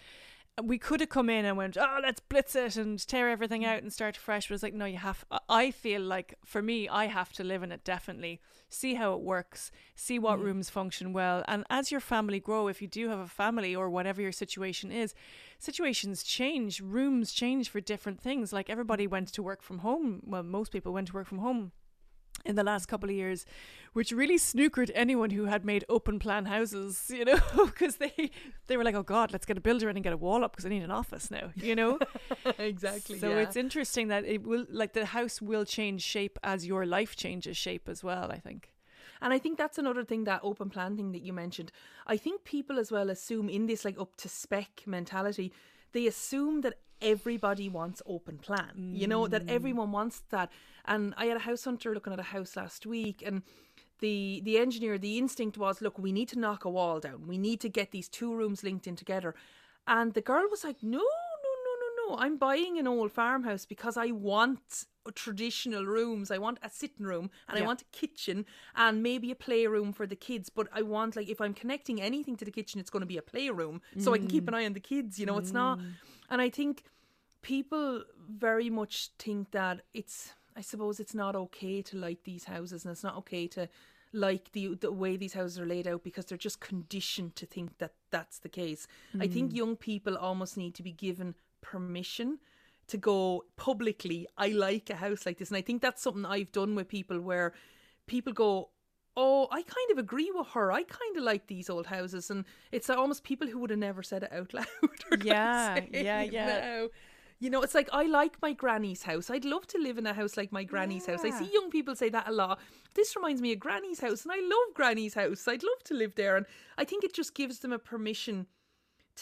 A: we could have come in and went, oh, let's blitz it and tear everything out and start fresh. But it's like, no, you have. I- I feel like for me, I have to live in it definitely, see how it works, see what mm. rooms function well, and as your family grow, if you do have a family or whatever your situation is, situations change, rooms change for different things. Like everybody went to work from home. Well, most people went to work from home in the last couple of years, which really snookered anyone who had made open plan houses, (laughs) you know, because they they were like, oh God, let's get a builder in and get a wall up because I need an office now, you know. (laughs)
B: exactly.
A: so
B: yeah.
A: it's interesting that it will like the house will change shape as your life changes shape as well. I think.
B: And I think that's another thing that open plan thing that you mentioned. I think people as well assume in this like up to spec mentality, they assume that everybody wants open plan. You know, that mm. everyone wants that. And I had a house hunter looking at a house last week and the the engineer, the instinct was, look, we need to knock a wall down. We need to get these two rooms linked in together. And the girl was like, no, no. I'm buying an old farmhouse because I want traditional rooms. I want a sitting room and I want a kitchen and maybe a playroom for the kids. But I want like if I'm connecting anything to the kitchen, it's going to be a playroom so I can keep an mm. eye on the kids. You know, it's not. Mm. And I think people very much think that it's. I suppose it's not okay to like these houses, and it's not okay to like the the way these houses are laid out because they're just conditioned to think that that's the case. I think mm. young people almost need to be given permission to go publicly, I like a house like this. And I think that's something I've done with people where people go, Oh, I kind of agree with her. I kind of like these old houses. And it's almost people who would have never said it out (laughs) loud.
A: Yeah, yeah, yeah.
B: You know, it's like I like my granny's house. I'd love to live in a house like my granny's house. I see young people say that a lot. This reminds me of granny's house, and I love granny's house. I'd love to live there. And I think it just gives them a permission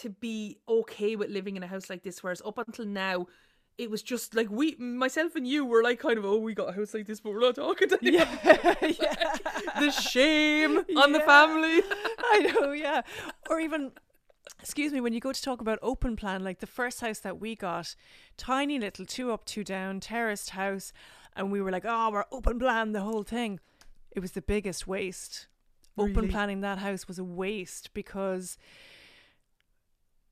B: to be okay with living in a house like this. Whereas up until now, it was just like we, myself and you, were like kind of, oh, we got a house like this, but we're not talking to (laughs) anyone. (laughs)
A: yeah.
B: the shame on the family. (laughs)
A: I know, yeah. Or even, excuse me, when you go to talk about open plan, like the first house that we got, tiny little two up, two down, terraced house, and we were like, oh, we're open plan the whole thing. It was the biggest waste. Open planning that house was a waste because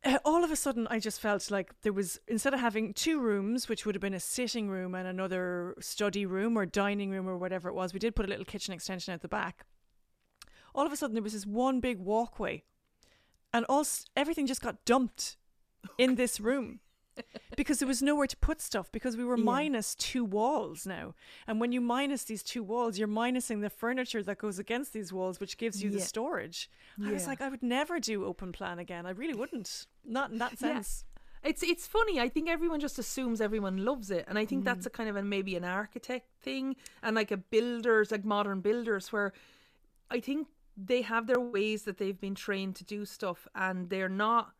A: uh, all of a sudden I just felt like there was instead of having two rooms, which would have been a sitting room and another study room or dining room or whatever it was, we did put a little kitchen extension out the back. All of a sudden there was this one big walkway, and all everything just got dumped in this room. Because there was nowhere to put stuff because we were
B: Yeah.
A: minus two walls now. And when you minus these two walls, you're minusing the furniture that goes against these walls, which gives you the
B: Yeah.
A: storage. I was like, I would never do open plan again. I really wouldn't. Not in that
B: Yeah.
A: sense.
B: It's it's funny. I think everyone just assumes everyone loves it, and I think
A: Mm.
B: that's a kind of a maybe an architect thing and like a builders, like modern builders, where I think they have their ways that they've been trained to do stuff, and they're not.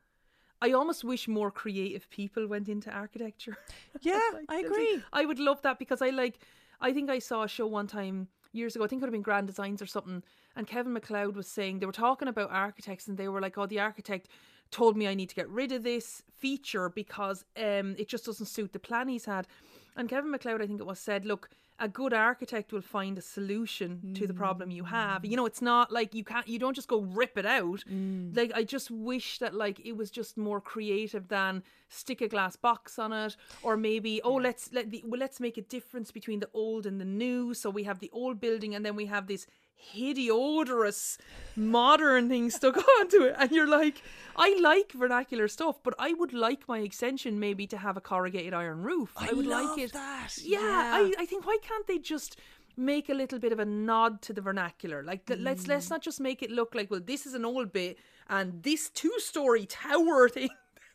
B: I almost wish more creative people went into architecture. (laughs)
A: Yeah,
B: Like,
A: I agree.
B: I would love that because I like. I think I saw a show one time years ago. I think it would have been Grand Designs or something. And Kevin McCloud was saying they were talking about architects, and they were like, "Oh, the architect told me I need to get rid of this feature because um it just doesn't suit the plan he's had." And Kevin McCloud, I think it was, said, "Look." A good architect will find a solution to the problem you have. Mm. You know, it's not like you can't, you don't just go rip it out. Mm. Like, I just wish that, like, it was just more creative than stick a glass box on it, or maybe, oh, let's let the, well, let's make a difference between the old and the new. So we have the old building, and then we have this hideous modern thing stuck (laughs) onto it. And you're like, I like vernacular stuff, but I would like my extension maybe to have a corrugated iron roof. I, would like it.
A: that.
B: Yeah, I, I think why can't they just make a little bit of a nod to the vernacular? Like th- let's let's mm. not just make it look like well this is an old bit and this two story tower (laughs) thing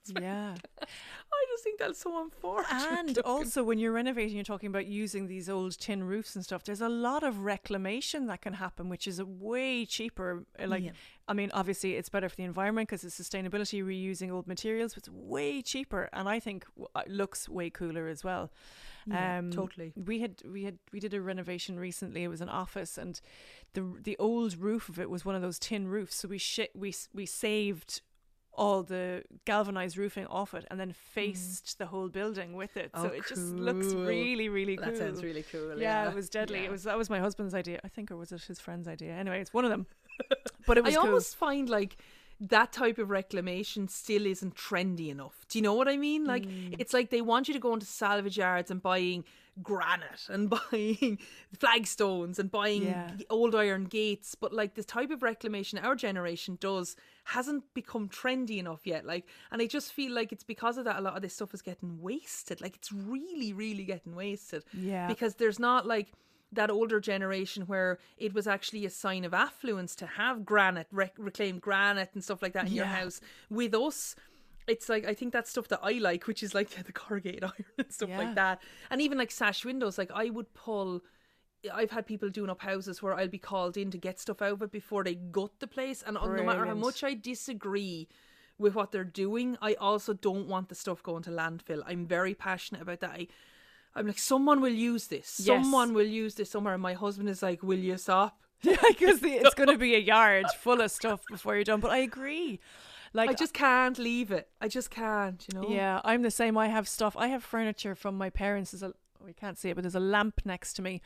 B: (laughs)
A: Yeah.
B: I just think that's so unfortunate.
A: And also, when you're renovating, you're talking about using these old tin roofs and stuff. There's a lot of reclamation that can happen, which is a way cheaper. uh, Like,
B: Yeah.
A: I mean, obviously, it's better for the environment because it's sustainability, reusing old materials, but it's way cheaper, and I think uh, looks way cooler as well.
B: Yeah,
A: Um,
B: totally.
A: We had we had we did a renovation recently. It was an office, and the the old roof of it was one of those tin roofs. So we shi we we saved all the galvanized roofing off it, and then faced the whole building with it. so
B: Mm. Oh,
A: it just looks really really cool.
B: That sounds really cool.
A: yeah,
B: Yeah,
A: it was deadly.
B: Yeah.
A: It was that was my husband's idea, I think, or was it his friend's idea? Anyway, it's one of them. (laughs) But it was
B: I
A: cool.
B: almost find like that type of reclamation still isn't trendy enough. Do you know what I mean? Like
A: Mm.
B: it's like they want you to go into salvage yards and buying granite and (laughs) buying flagstones and buying
A: Yeah.
B: old iron gates, but like the type of reclamation our generation does hasn't become trendy enough yet. Like and I just feel like it's because of that a lot of this stuff is getting wasted. Like it's really really getting wasted
A: yeah.
B: because there's not like that older generation where it was actually a sign of affluence to have granite, rec- reclaimed granite and stuff like that in your house. With us, it's like I think that's stuff that I like, which is like (laughs) the corrugated iron and stuff
A: Yeah.
B: like that, and even like sash windows. Like I would pull. I've had people doing up houses where I'll be called in to get stuff out of it before they gut the place, and no matter how much I disagree with what they're doing, I also don't want the stuff going to landfill. I'm very passionate about that. I, I'm like, someone will use this.
A: Yes.
B: Someone will use this somewhere. And my husband is like, Will you stop? (laughs)
A: Yeah, because it's going (laughs) to be a yard full of stuff before you're done. But I agree. Like
B: I just can't leave it. I just can't, you know?
A: Yeah, I'm the same. I have stuff. I have furniture from my parents. There's a we can't see it, but there's a lamp next to me.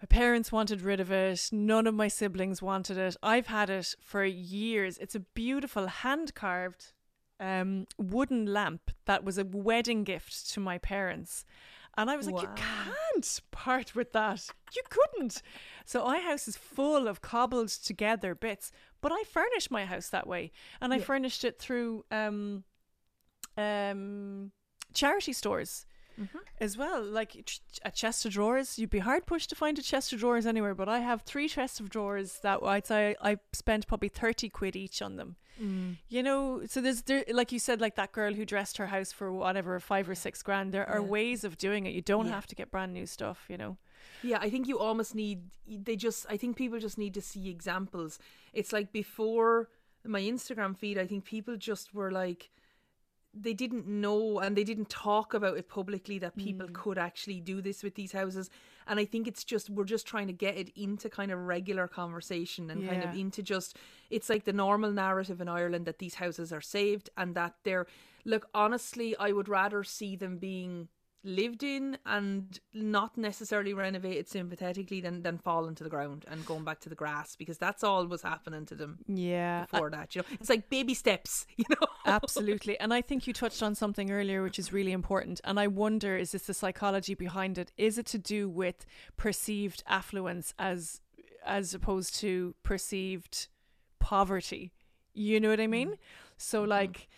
A: My parents wanted rid of it. None of my siblings wanted it. I've had it for years. It's a beautiful hand carved um, wooden lamp that was a wedding gift to my parents. And I was like, you can't part with that. You couldn't. So my house is full of cobbled together bits, but I furnish my house that way. And I
B: Yeah.
A: furnished it through um, um, charity stores
B: Mhm.
A: as well. Like a chest of drawers, you'd be hard pushed to find a chest of drawers anywhere. But I have three chests of drawers that I'd say I spent probably thirty quid each on them.
B: Mm.
A: You know, so there's there, like you said, like that girl who dressed her house for whatever five or six grand. There are
B: Yeah.
A: ways of doing it. You don't
B: Yeah.
A: have to get brand new stuff. You know.
B: Yeah, I think you almost need, they just, I think people just need to see examples. It's like before my Instagram feed, I think people just were like, they didn't know and they didn't talk about it publicly that people
A: Mm.
B: could actually do this with these houses. And I think it's just, we're just trying to get it into kind of regular conversation and kind of into just, it's like the normal narrative in Ireland that these houses are saved and that they're, look, honestly, I would rather see them being lived in and not necessarily renovated sympathetically than, than falling to the ground and going back to the grass because that's all was happening to them
A: Yeah.
B: before that. You know, it's like baby steps, (laughs) you know.
A: Absolutely. And I think you touched on something earlier which is really important. And I wonder is this the psychology behind it? Is it to do with perceived affluence as as opposed to perceived poverty? You know what I mean? So mm-hmm. like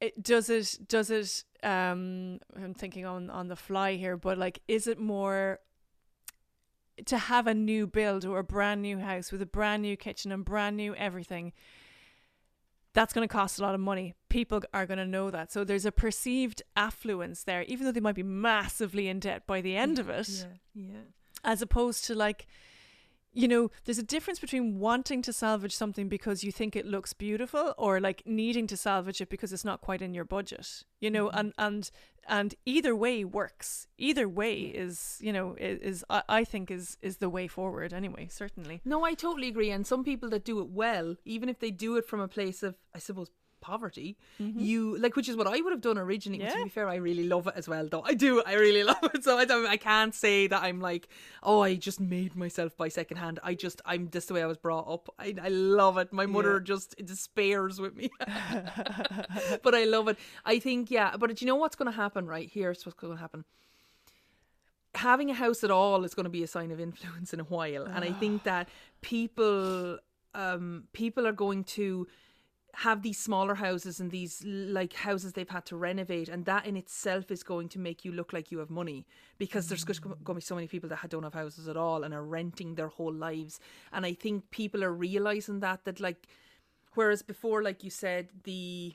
A: it does it does it um I'm thinking on on the fly here, but like is it more to have a new build or a brand new house with a brand new kitchen and brand new everything that's going to cost a lot of money. People are going to know that. So there's a perceived affluence there, even though they might be massively in debt by the end of it,
B: Yeah, yeah.
A: as opposed to like, you know, there's a difference between wanting to salvage something because you think it looks beautiful or like needing to salvage it because it's not quite in your budget, you know,
B: Mhm.
A: and, and, and either way works. Either way is, you know, i- is, I, I think is, is the way forward anyway, certainly.
B: No, I totally agree. And some people that do it well, even if they do it from a place of, I suppose, poverty, you like, which is what I would have done originally.
A: Mm-hmm. Yeah.
B: to be fair, I really love it as well, though. I do. I really (laughs) love it. So I don't. I can't say that I'm like, oh, I just made myself by second hand. I just, I'm just the way I was brought up. I, I love it. My mother
A: Yeah.
B: just despairs with me, (laughs) (laughs) but I love it. I think, yeah. But do you know what's going to happen? Right here's what's going to happen having a house at all is going to be a sign of influence in a while and i think (sighs) that people um people are going to have these smaller houses and these like houses they've had to renovate and that in itself is going to make you look like you have money because there's just mm. going to be so many people that don't have houses at all and are renting their whole lives. And i think people are realizing that that like whereas before like you said the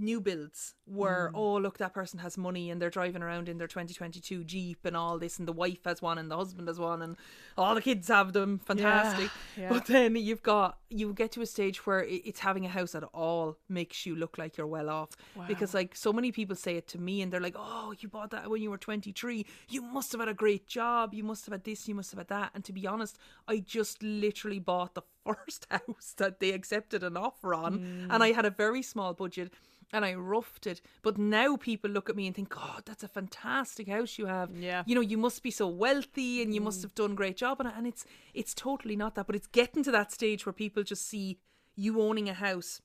B: new builds where mm. oh look that person has money and they're driving around in their 2022 Jeep and all this and the wife has one and the husband has one and all the kids have them. Fantastic.
A: yeah.
B: but then you've got you get to a stage where it's having a house at all makes you look like you're well off. Because like so many people say it to me and they're like oh you bought that when you were 23 you must have had a great job. You must have had this. You must have had that. And to be honest I just literally bought the first (laughs) house that they accepted an offer on and I mm. had a very small budget and I roughed it. But now people look at me and think, God, that's a fantastic house you have.
A: Yeah.
B: You know, you must be so wealthy and you must mm. have done a great job. And, and it's it's totally not that. But it's getting to that stage where people just see you owning a house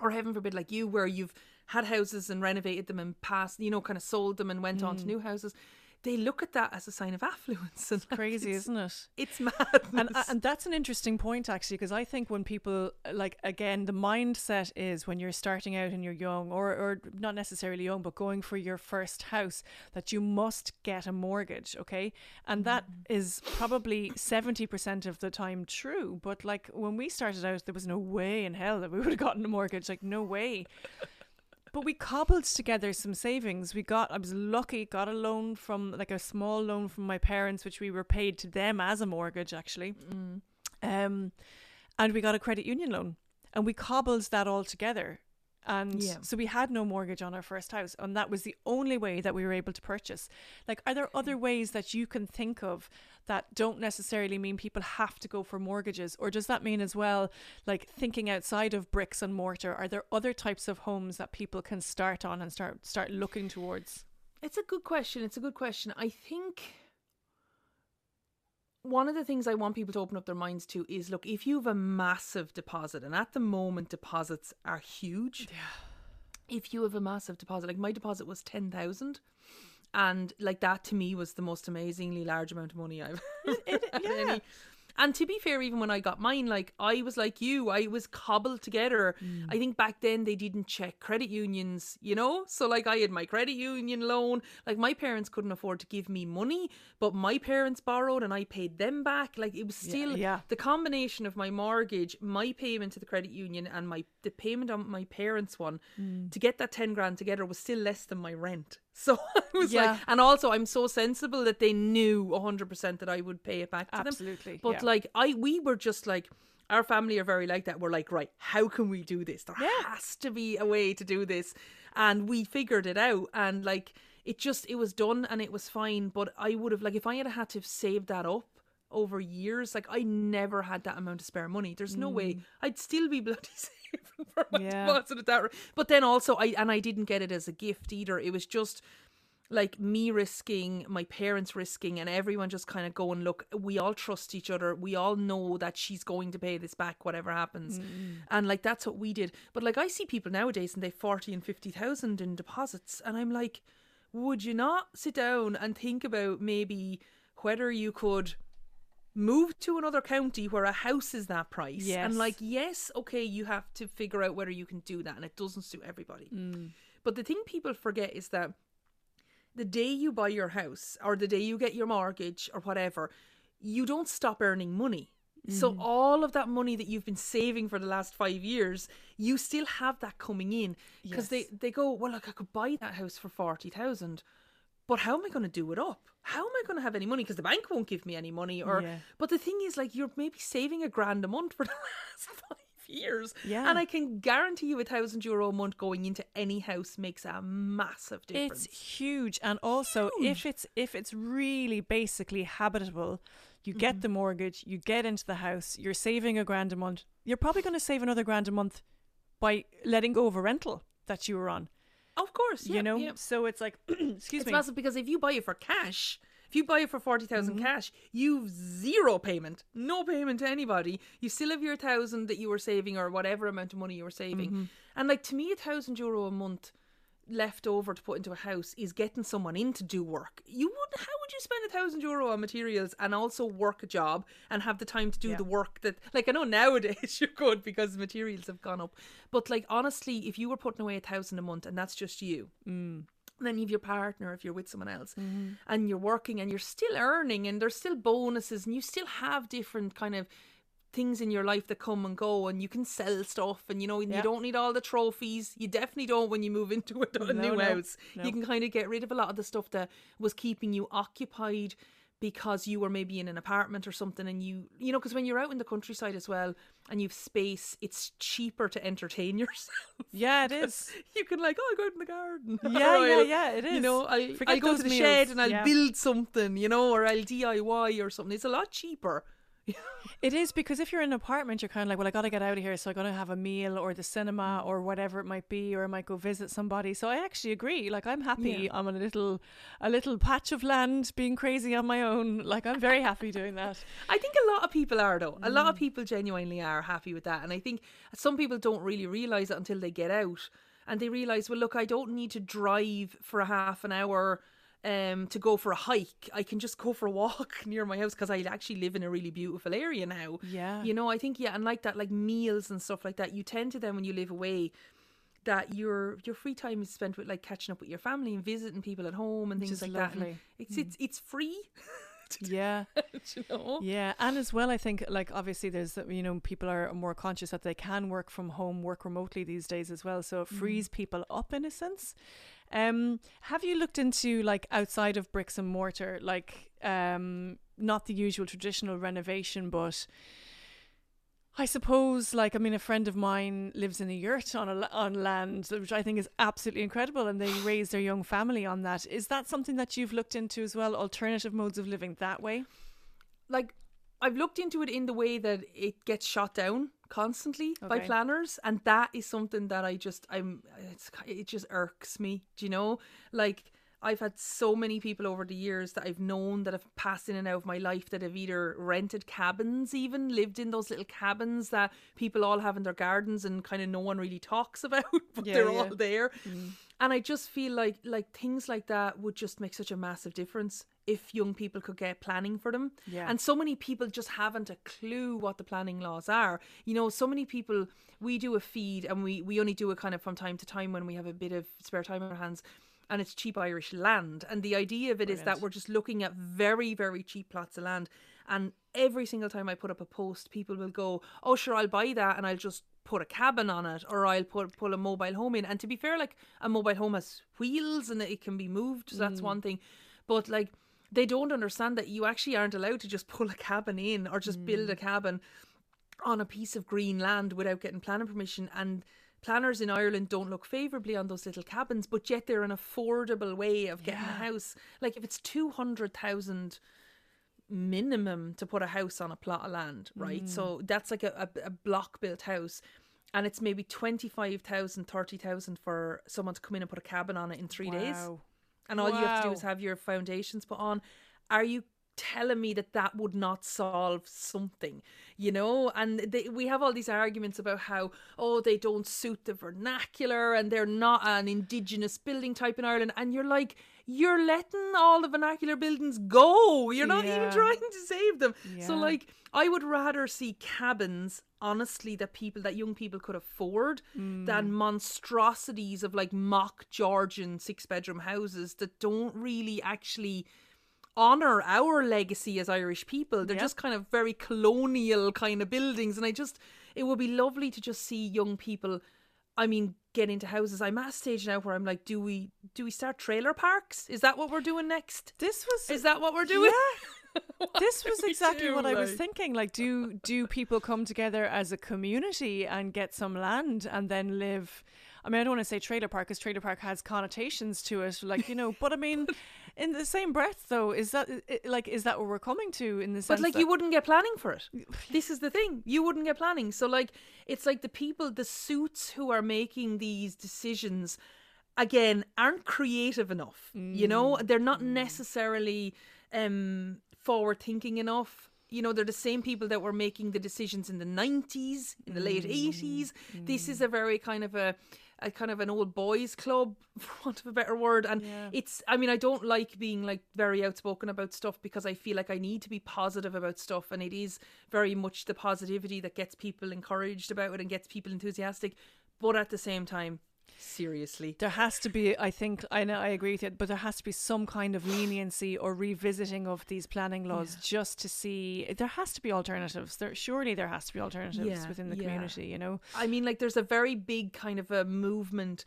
B: or heaven forbid, like you, where you've had houses and renovated them and passed, you know, kind of sold them and went on to mm. new houses. They look at that as a sign of (laughs) affluence. And
A: Crazy,
B: it's,
A: isn't it?
B: It's madness.
A: and and that's an interesting point actually because I think when people like again the mindset is when you're starting out and you're young or or not necessarily young but going for your first house that you must get a mortgage okay and mm-hmm. that is probably 70% of the time true but like when we started out there was no way in hell that we (laughs) would have gotten a mortgage like no way but we cobbled together some savings. We got, I was lucky, got a loan from, like a small loan from my parents, which we were paid to them as a mortgage, actually. Um, and we got a credit union loan. And we cobbled that all together. And
B: Yeah.
A: so we had no mortgage on our first house. And that was the only way that we were able to purchase. Like, are there other ways that you can think of that don't necessarily mean people have to go for mortgages? Or does that mean as well, like thinking outside of bricks and mortar, are there other types of homes that people can start on and start start looking towards?
B: It's a good question. It's a good question. I think one of the things I want people to open up their minds to is look, if you have a massive deposit, and at the moment deposits are huge. Yeah. If you have a massive deposit, like my deposit was 10,000. And like that to me was the most amazingly large amount of money I've (laughs)
A: It-
B: had
A: yeah.
B: any- And to be fair, even when I got mine, like I was like you, I was cobbled together.
A: Mm.
B: I think back then they didn't check credit unions, you know? So like I had my credit union loan. Like my parents couldn't afford to give me money, but my parents borrowed and I paid them back. Like it was still
A: yeah.
B: the combination of my mortgage, my payment to the credit union, and my the payment on my parents' one
A: Mm.
B: to get that ten grand together was still less than my rent. (laughs) So I was
A: Yeah.
B: like, and also I'm so sensible that they knew hundred percent that I would pay it back to them.
A: Absolutely,
B: But
A: yeah.
B: like I, we were just like. Our family are very like that. We're like, right, how can we do this? There has to be a way to do this. And we figured it out. And like, it just, it was done and it was fine. But I would have, like, if I had had to have saved that up over years, like, I never had that amount of spare money. There's no way I'd still be bloody saving for my
A: Mm. Yeah.
B: deposit at that rate. But then also, I, and I didn't get it as a gift either. It was just, like me risking, my parents risking, and everyone just kind of going, look, we all trust each other. We all know that she's going to pay this back, whatever happens. And like that's what we did. But like I see people nowadays and they forty and fifty thousand in deposits, and I'm like, would you not sit down and think about maybe whether you could move to another county where a house is that price?
A: Yes.
B: And like, yes, okay, you have to figure out whether you can do that, and it doesn't suit everybody. Mm. But the thing people forget is that the day you buy your house or the day you get your mortgage or whatever, you don't stop earning money. So mm-hmm. all of that money that you've been saving for the last five years, you still have that coming in because they they go, well, look, I could buy that house for forty thousand, but how am I going to do it up? How am I going to have any money? Because the bank won't give me any money. Or
A: Yeah.
B: but the thing is, like, you're maybe saving a grand a month for (laughs) the last five years,
A: Yeah.
B: and I can guarantee you a thousand euro a month going into any house makes a massive difference.
A: It's huge, and also if it's if it's really basically habitable, you get
B: Mm-hmm.
A: the mortgage, you get into the house, you're saving a grand a month. You're probably going to save another grand a month by letting go of a rental that you were on.
B: Of course, yeah,
A: you know,
B: yeah.
A: so it's like, (clears throat) excuse
B: It's
A: me,
B: massive because if you buy it for cash, if you buy it for 40,000
A: Mm-hmm.
B: cash, you've zero payment, no payment to anybody. You still have your thousand that you were saving or whatever amount of money you were saving.
A: Mm-hmm.
B: And like to me, a thousand euro a month left over to put into a house is getting someone in to do work. You would how would you spend a thousand euro on materials and also work a job and have the time to do
A: Yeah.
B: the work that like I know nowadays (laughs) you could because materials have gone up. But like honestly, if you were putting away a thousand a month and that's just you,
A: Mm.
B: and then you have your partner if you're with someone else
A: Mm-hmm.
B: and you're working and you're still earning and there's still bonuses and you still have different kind of things in your life that come and go and you can sell stuff and you know you don't need all the trophies you definitely don't when you move into a, a
A: No,
B: new
A: no,
B: house
A: no.
B: you can kind of get rid of a lot of the stuff that was keeping you occupied because you were maybe in an apartment or something and you you know because when you're out in the countryside as well and you've space it's cheaper to entertain (laughs) yourself
A: Yeah, it (laughs) is.
B: you can like oh I'll go out in the garden (laughs)
A: Yeah,
B: Or
A: yeah,
B: I'll-
A: yeah, it is you
B: know I'll,
A: Forget
B: I'll go to the
A: meals.
B: shed and I'll
A: Yeah.
B: build something you know or I'll DIY or something it's a lot cheaper (laughs)
A: It is because if you're in an apartment, you're kind of like, well, I got to get out of here, so I got to have a meal or the cinema or whatever it might be, or I might go visit somebody. So I actually agree. Like I'm happy.
B: Yeah.
A: I'm on a little, a little patch of land, being crazy on my own. Like I'm very happy doing that.
B: I think a lot of people are though. A
A: Mm.
B: lot of people genuinely are happy with that, and I think some people don't really realize it until they get out and they realize, well, look, I don't need to drive for a half an hour um to go for a hike. I can just go for a walk (laughs) near my house because I actually live in a really beautiful area now.
A: Yeah.
B: You know, I think yeah, and like that, like meals and stuff like that. You tend to then when you live away. That your your free time is spent with like catching up with your family and visiting people at home and things like that. And it's it's it's free, (laughs) (laughs)
A: Yeah. (laughs)
B: you know.
A: Yeah, and as well, I think like obviously there's you know people are more conscious that they can work from home, work remotely these days as well, so it frees people up in a sense. Um, have you looked into like outside of bricks and mortar, like um, not the usual traditional renovation, but I suppose like I mean a friend of mine lives in a yurt on a on land, which I think is absolutely incredible, and they raise their young family on that. Is that something that you've looked into as well? Alternative modes of living that way?
B: like I've looked into it in the way that it gets shot down constantly by planners, and that is something that I just I'm it's it just irks me. Do you know? Like I've had so many people over the years that I've known that have passed in and out of my life that have either rented cabins, even lived in those little cabins that people all have in their gardens, and kind of no one really talks (laughs) about, but
A: Yeah,
B: they're
A: yeah.
B: all there. Mm-hmm. And I just feel like like things like that would just make such a massive difference if young people could get planning for them.
A: Yeah.
B: And so many people just haven't a clue what the planning laws are. You know, so many people we do a feed and we we only do it kind of from time to time when we have a bit of spare time on our hands. And it's cheap Irish land. And the idea of it is that we're just looking at very, very cheap plots of land. And every single time I put up a post, people will go, Oh, sure, I'll buy that and I'll just put a cabin on it or I'll put pull a mobile home in. And to be fair, like a mobile home has wheels and it can be moved. So that's mm. one thing. But like they don't understand that you actually aren't allowed to just (laughs) pull a cabin in or just build a mm. cabin on a piece of green land without getting planning permission and planners in Ireland don't look favorably on those little cabins but yet they're an affordable way of getting
A: Yeah.
B: a house. Like if it's 200,000 minimum to put a house on a plot of land right? So mm. that's like a, a, a block built house and it's maybe 25,000 30,000 for someone to come in and put a cabin on it in 3 days. And all you have to do is have your foundations put on. Are you telling me that that would not solve something? You know, and they, we have all these arguments about how oh they don't suit the vernacular and they're not an indigenous building type in Ireland, and you're like. You're letting all the vernacular buildings go. You're not even trying to save them. So, like, I would rather see cabins, honestly, that people, that young people could afford,
A: Mm.
B: than monstrosities of like mock Georgian six bedroom houses that don't really actually honor our legacy as Irish people. They're
A: Yeah.
B: just kind of very colonial kind of buildings. And I just, it would be lovely to just see young people. I mean, get into houses. I'm at a stage now where I'm like, do we do we start trailer parks? Is that what we're doing next?
A: This was
B: Is that what we're doing? (laughs)
A: this was exactly
B: do,
A: what I was thinking. Like, do do people come together as a community and get some land and then live? I mean, I don't want to say trailer park because trailer park has connotations to it, like you know. But I mean, (laughs) in the same breath, though, is that like is that what we're coming to in the
B: But like you wouldn't get planning for it. (sighs) This is the thing. You wouldn't get planning. So like it's like the people, the suits who are making these decisions again aren't creative enough. You know, mm, they're not mm. necessarily um forward thinking enough. You know, they're the same people that were making the decisions in the 90s, in the late mm, 80s. This is a very kind of a a kind of an old boys club (laughs) for want of a better word. And
A: Yeah.
B: it's i mean i don't like being like very outspoken about stuff because i feel like i need to be positive about stuff. And it is very much the positivity that gets people encouraged about it and gets people enthusiastic. But at the same time Seriously.
A: There has to be, I think, I know, I agree with you, but there has to be some kind of leniency or revisiting of these planning laws just to see. There has to be alternatives. There surely there has to be alternatives
B: Yeah,
A: within the
B: yeah.
A: community. You know,
B: I mean, like, there's a very big kind of a movement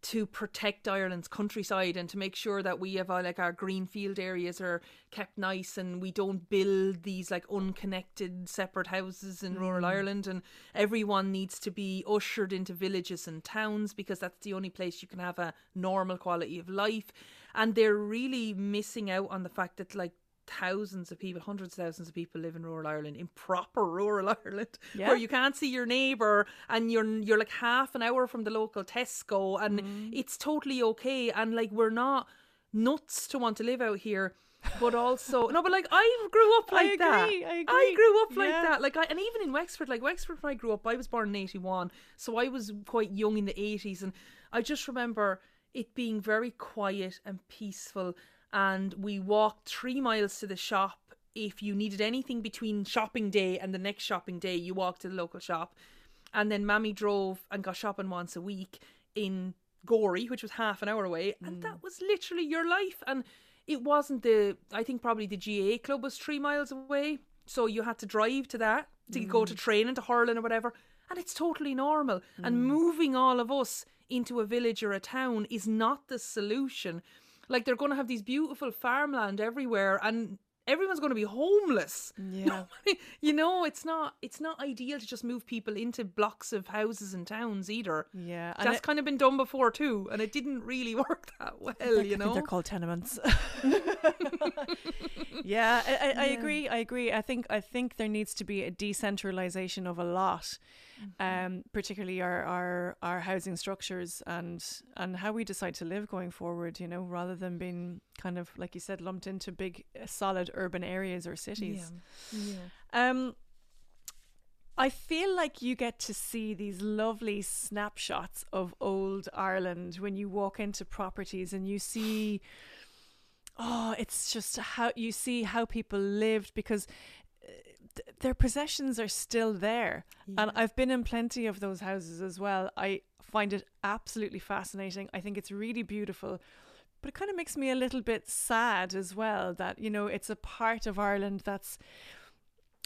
B: to protect Ireland's countryside and to make sure that we have uh, like our greenfield areas are kept nice and we don't build these like unconnected separate houses in rural Ireland. And everyone needs to be ushered into villages and towns because that's the only place you can have a normal quality of life. And they're really missing out on the fact that like thousands of people, hundreds of thousands of people live in rural Ireland, in proper rural (laughs) Ireland,
A: Yeah.
B: where you can't see your neighbour and you're you're like half an hour from the local Tesco, and
A: Mm-hmm.
B: it's totally okay. And like we're not nuts to want to live out here. But also (laughs) no, but like I grew up like that.
A: agree, I
B: I
A: agree.
B: grew up like
A: Yeah.
B: that. Like I and even in Wexford, like Wexford when I grew up, I was born in eighty one, so I was quite young in the eighties, and I just remember it being very quiet and peaceful. And we walked three miles to the shop. If you needed anything between shopping day and the next shopping day, you walked to the local shop. And then Mammy drove and got shopping once a week in Gorey, which was half an hour away, and that mm. was literally your life. And it wasn't the. I think probably the GA club was three miles away, so you had to drive to that to go to mm. training to hurling or whatever. And it's totally normal. And mm. moving all of us into a village or a town is not the solution. Like they're going to have these beautiful farmland everywhere, and everyone's going to be homeless. (laughs)
A: Yeah.
B: you know, it's not it's not ideal to just move people into blocks of houses and towns either.
A: yeah,
B: That's
A: it-
B: kind of been done before too, and it didn't really (laughs) work that well. You know,
A: they're called tenements. (laughs) yeah, I, I, I agree. I agree. I think I think there needs to be a decentralization of a lot,
B: Mm-hmm.
A: um, particularly our, our our housing structures and and how we decide to live going forward. You know, rather than being kind of like you said, lumped into big, uh, solid urban areas or cities.
B: yeah.
A: Um, I feel like you get to see these lovely snapshots of old Ireland when you walk into properties and you see. Oh, it's just how you see how people lived because th- their possessions are still there. And I've been in plenty of those houses as well. I find it absolutely fascinating. I think it's really beautiful. But it kind of makes me a little bit sad as well that, you know, it's a part of Ireland that's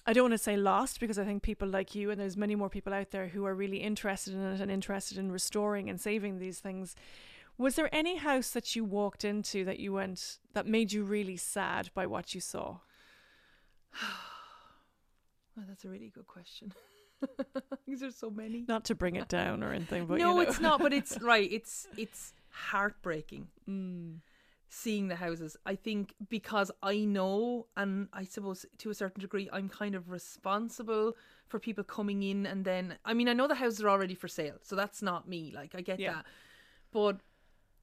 A: I don't want to say lost because I think people like you and there's many more people out there who are really interested in it and interested in restoring and saving these things. Was there any house that you walked into that you went that made you really sad by what you saw?
B: Well, that's a really good question. (laughs) Because there's so many.
A: Not to bring it down or anything, but
B: no,
A: you know.
B: it's not. But it's (laughs) right. It's it's heartbreaking
A: Mm.
B: seeing the houses. I think because I know, and I suppose to a certain degree, I'm kind of responsible for people coming in and then. I mean, I know the houses are already for sale, so that's not me. Like I get
A: Yeah.
B: that, but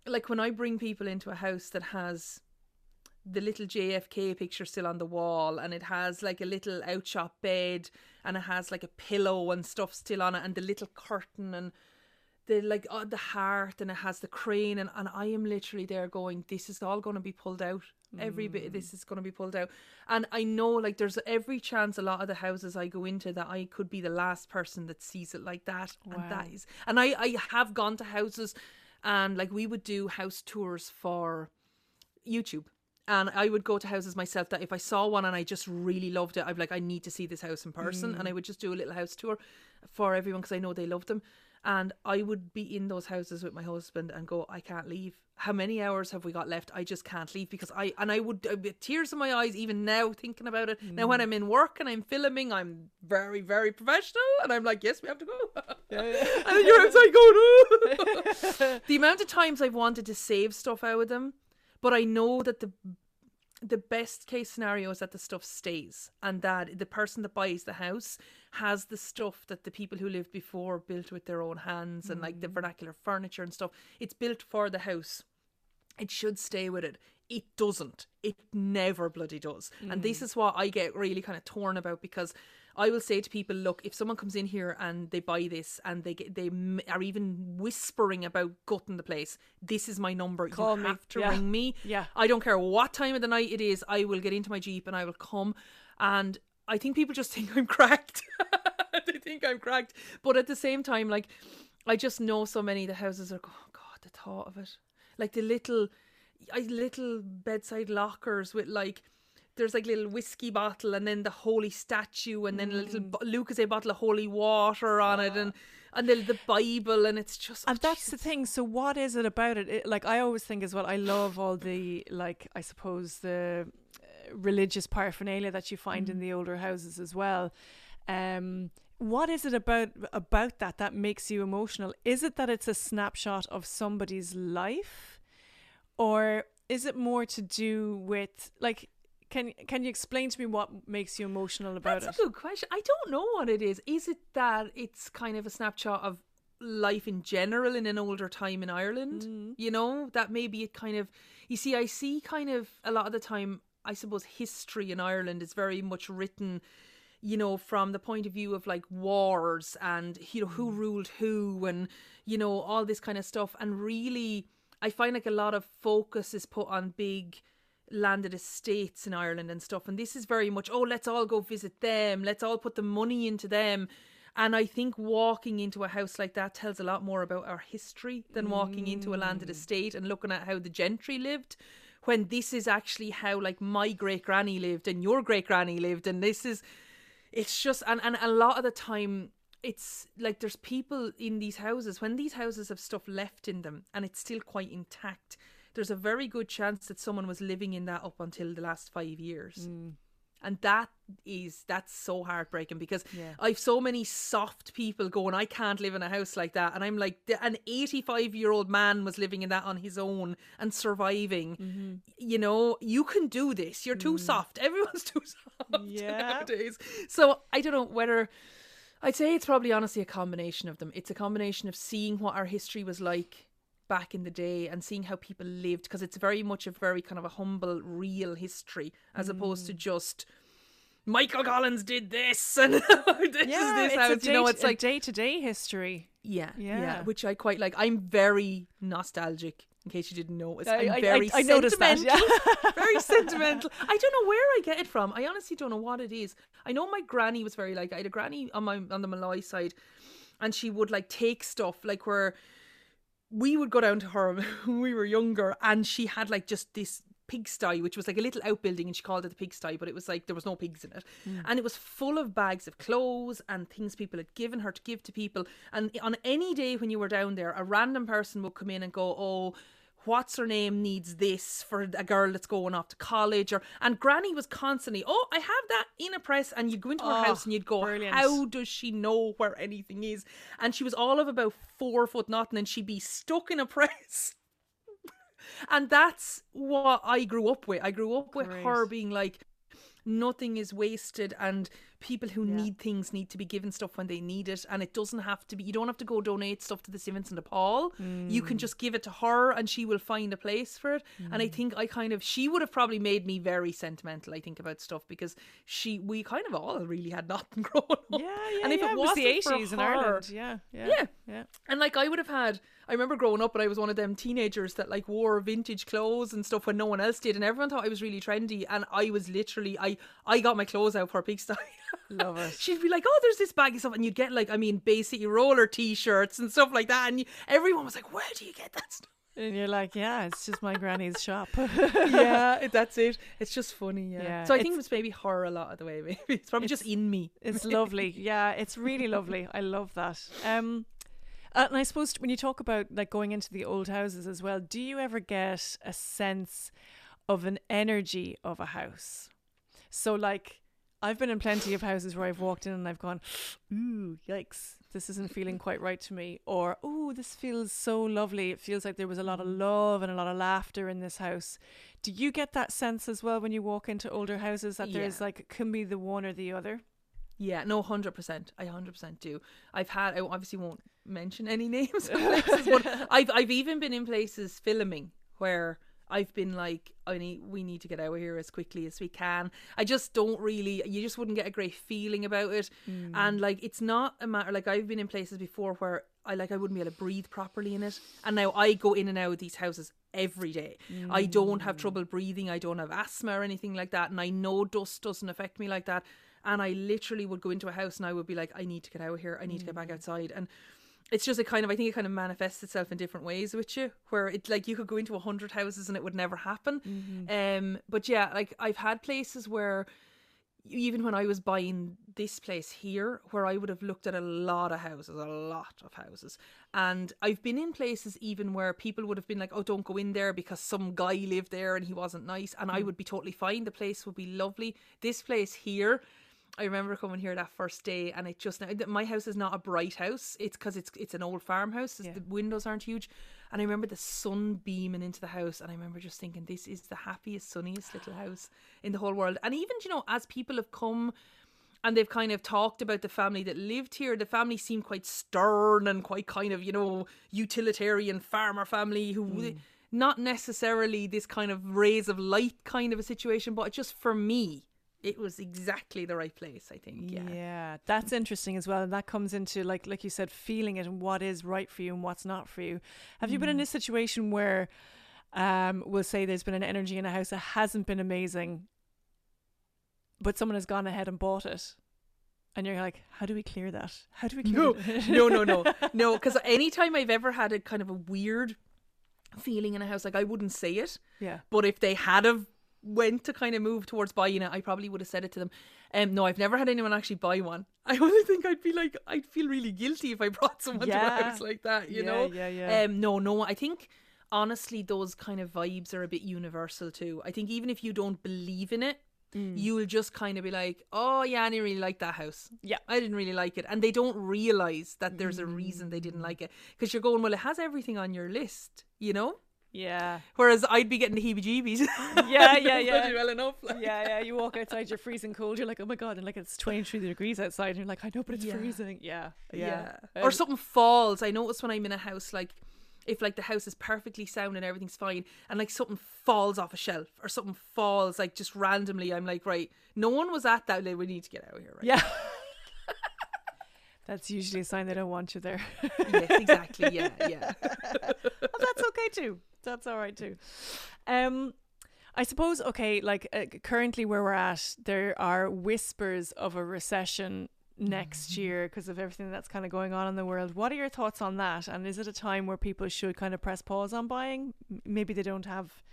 B: like when I bring people into a house that has the little JFK picture still on the wall and it has like a little outshot bed and it has like a pillow and stuff still on it and the little curtain and the like uh, the heart and it has the crane and, and I am literally there going this is all going to be pulled out. Every bit of this is going to be pulled out. And I know like there's every chance a lot of the houses I go into that I could be the last person that sees it like that and that is, and I I have gone to houses and like we would do house tours for YouTube. And I would go to houses myself that if I saw one and I just really loved it, I'd be like, I need to see this house in person. And I mm. would just do a little house tour for everyone because I know they loved them. And I would be in those houses with my husband and go, I can't leave. How many hours have we got left? I just can't leave because I, and I would, I'd be tears in my eyes even now thinking about it. Now, when mm. I'm in work and I'm filming, I'm very, very professional. And I'm like, yes, we have to go. (laughs) and then you're outside going, "Oh." (laughs) the amount of times I've wanted to save stuff out of them, but I know that the the best case scenario is that the stuff stays and that the person that buys the house has the stuff that the people who lived before built with their own hands and like the mm. vernacular furniture and stuff. It's built for the house. It should stay with it. It doesn't. It never bloody does. And this mm. is what I get really kind of torn about because I will say to people, look, if someone comes in here and they buy this and they get, they are even whispering about gutting the place, this is my number.
A: Call
B: you
A: me.
B: have to
A: Yeah.
B: ring me.
A: Yeah.
B: I don't care what time of the night it is. I will get into my jeep and I will come. And I think people just (laughs) think I'm cracked. (laughs) they think I'm cracked. But at the same time, like I just know so many of the houses are. Oh God, the thought of it, like the little, I little bedside lockers with like. There's like little whiskey bottle and then the holy statue and then a little
A: Mm.
B: bo- Lucas a bottle of holy water on it and and then the Bible and it's just
A: And
B: oh,
A: that's the thing. So, what is it about it? it? Like, I always think as well. I love all the like, I suppose the uh, religious paraphernalia that you find
B: Mm.
A: in the older houses as well. Um, what is it about about that that makes you emotional? Is it that it's a snapshot of somebody's life, or is it more to do with like? Can can you explain to me what makes you emotional about
B: That's
A: it?
B: That's a good question. I don't know what it is. Is it that it's kind of a snapshot of life in general in an older time in Ireland?
A: Mm.
B: You know, that maybe it kind of. You see, I see kind of a lot of the time. I suppose history in Ireland is very much written, you know, from the point of view of like wars and you know who ruled who and you know all this kind of stuff. And really, I find like a lot of focus is put on big landed estates in Ireland and stuff. And this is very much, oh, let's all go visit them. Let's all put the money into them. And I think walking into a house like that tells a lot more about our history than walking into a landed mm. estate and looking at how the gentry lived. When this is actually how, like, my great granny lived and your great granny lived. And this is, it's just, and, and a lot of the time, it's like there's people in these houses, when these houses have stuff left in them and it's still quite intact, there's a very good chance that someone was living in that up until the last five years.
A: Mm.
B: And that is that's so heartbreaking because
A: Yeah.
B: I've so many soft people going, I can't live in a house like that. And I'm like, an 85 year old man was living in that on his own and surviving.
A: Mm-hmm.
B: You know, you can do this. You're too soft. Everyone's (laughs) too soft
A: Mm. Yeah.
B: nowadays. So I don't know whether I'd say it's probably honestly a combination of them. It's a combination of seeing what our history was like back in the day and seeing how people lived because it's very much a very kind of a humble, real history as opposed
A: Mm.
B: to just Michael Collins did this (laughs) and this is this house. you know, it's like
A: day-to-day history.
B: yeah, yeah,
A: Yeah.
B: which I quite like. I'm very nostalgic. In case you didn't notice,
A: I-
B: I'm
A: I- I-
B: very
A: I noticed that,
B: sentimental.
A: yeah. (laughs)
B: very sentimental. I don't know where I get it from. I honestly don't know what it is. I know my granny was very like. I had a granny on my on the Molloy side, and she would like take stuff like where we would go down to her (laughs) when we were younger, and she had like just this pigsty, which was like a little outbuilding, and she called it the pigsty, but it was like there was no pigs in it, mm. and it was full of bags of clothes and things people had given her to give to people. And on any day when you were down there, a random person would come in and go, "Oh." What's her name needs this for a girl that's going off to college or and Granny was constantly, Oh, I have that in a press and you'd go into her
A: Oh,
B: house and you'd go,
A: brilliant.
B: How does she know where anything is? And she was all of about four foot nothing and she'd be stuck in a press. (laughs) and that's what I grew up with. I grew up with her being like, nothing is wasted and people who
A: Yeah.
B: need things need to be given stuff when they need it and it doesn't have to be you don't have to go donate stuff to the St. Vincent de Paul you
A: Mm.
B: can just give it to her and she will find a place for it and I
A: Mm.
B: think I kind of she would have probably made me very sentimental I think about stuff because she we kind of all really had nothing (laughs) growing up
A: Yeah, yeah.
B: and if
A: yeah,
B: it
A: was the
B: wasn't for
A: eighties in
B: her-
A: Ireland, yeah, yeah,
B: Yeah.
A: yeah.
B: and like I would have had, I remember growing up and I was one of them teenagers that like wore vintage clothes and stuff when no one else did, and everyone thought I was really trendy, and I was literally I I got my clothes out for pigsty.
A: Love it. (laughs)
B: She'd be like, "Oh, there's this bag of stuff," and you'd get like, I mean, basically roller t-shirts and stuff like that, and you, everyone was like, "Where do you get that stuff?"
A: And you're like, yeah, it's just my granny's shop. (laughs)
B: yeah, that's it. It's just funny. Yeah.
A: Yeah,
B: so I
A: it's-
B: think it was maybe horror a lot of the way. Maybe (laughs) it's probably just in me.
A: It's lovely. Yeah, it's really lovely. I love that. Um, uh, and I suppose when you talk about like going into the old houses as well, do you ever get a sense of an energy of a house? So like I've been in plenty of houses where I've walked in and I've gone, ooh, yikes, this isn't feeling quite right to me. Or, ooh, this feels so lovely. It feels like there was a lot of love and a lot of laughter in this house. Do you get that sense as well when you walk into older houses that there's
B: Yeah.
A: like, it can be the one or the other?
B: Yeah, no, hundred percent. I hundred percent do. I've had. I obviously won't mention any (laughs) names of places, but (laughs) I've I've even been in places filming where I've been like, I need we need to get out of here as quickly as we can. I just don't really. You just wouldn't get a great feeling about it, mm. and like it's not a matter. Like I've been in places before where I like I wouldn't be able to breathe properly in it, and now I go in and out of these houses every day. I don't have trouble mm. breathing. I don't have asthma or anything like that, and I know dust doesn't affect me like that. And I literally would go into a house and I would be like, I need to get out of here. I need to get back mm. outside. And it's just a kind of I think it kind of manifests itself in different ways with you, where it like you could go into a hundred houses and it would never happen. Um, but yeah, like I've had places where even when I was buying this place here, where I would have looked at a lot of houses, a lot of houses, and I've been in places even where people would have been like, "Oh, don't go in there because some guy lived there and he wasn't nice," and I would be totally fine. The place would be lovely. This place here. I remember coming here that first day, and it just now my house is not a bright house. It's because it's it's an old farmhouse.
A: Yeah.
B: The windows aren't huge, and I remember the sun beaming into the house, and I remember just thinking, this is the happiest, sunniest little (sighs) house in the whole world. And even you know, as people have come and they've kind of talked about the family that lived here. The family seemed quite stern and quite kind of, you know, utilitarian farmer family who hmm. not necessarily this kind of rays of light kind of a situation, but just for me, it was exactly the right place, I think. Yeah.
A: Yeah, that's interesting as well. And that comes into like like you said, feeling it and what is right for you and what's not for you. Have you been in a situation where um we'll say there's been an energy in a house that hasn't been amazing, but someone has gone ahead and bought it? And you're like, how do we clear that? How do we clear
B: No,
A: that? (laughs)
B: no, no, no, no. (laughs) Because anytime I've ever had a kind of a weird feeling in a house, like I wouldn't say it,
A: yeah.
B: but if they had have went to kind of move towards buying it, I probably would have said it to them. Um, no, I've never had anyone actually buy one. (laughs) I only think I'd be like, I'd feel really guilty if I brought someone to
A: Yeah.
B: a house like that, you
A: Yeah,
B: know?
A: yeah, yeah.
B: Um, no, no, I think honestly, those kind of vibes are a bit universal too. I think even if you don't believe in it,
A: Mm.
B: you will just kind of be like, oh yeah, I didn't really like that house.
A: Yeah.
B: I didn't really like it. And they don't realize that there's a reason they
A: Mm.
B: didn't like it. Because you're going, well, it has everything on your list, you know?
A: Yeah.
B: Whereas I'd be getting the heebie jeebies.
A: Yeah, yeah, (laughs) yeah.
B: well enough. Like.
A: Yeah, yeah. You walk outside, you're freezing cold. You're like, oh my god, and like it's 23 degrees outside, and you're like, I know, but it's
B: Yeah.
A: freezing. Yeah, yeah.
B: or
A: Um,
B: something falls. I notice when I'm in a house, like if like the house is perfectly sound and everything's fine, and like something falls off a shelf or something falls like just randomly, I'm like, right, no one was at that. Like, we need to get out of here, right?
A: Yeah. That's usually a sign they don't want you there. (laughs)
B: yes, exactly. Yeah, yeah. (laughs)
A: well, that's okay too. That's all right too. Um, I suppose okay, like uh, currently where we're at, there are whispers of a recession next year because of everything that's kind of going on in the world. What are your thoughts on that? And is it a time where people should kind of press pause on buying? Maybe they don't have.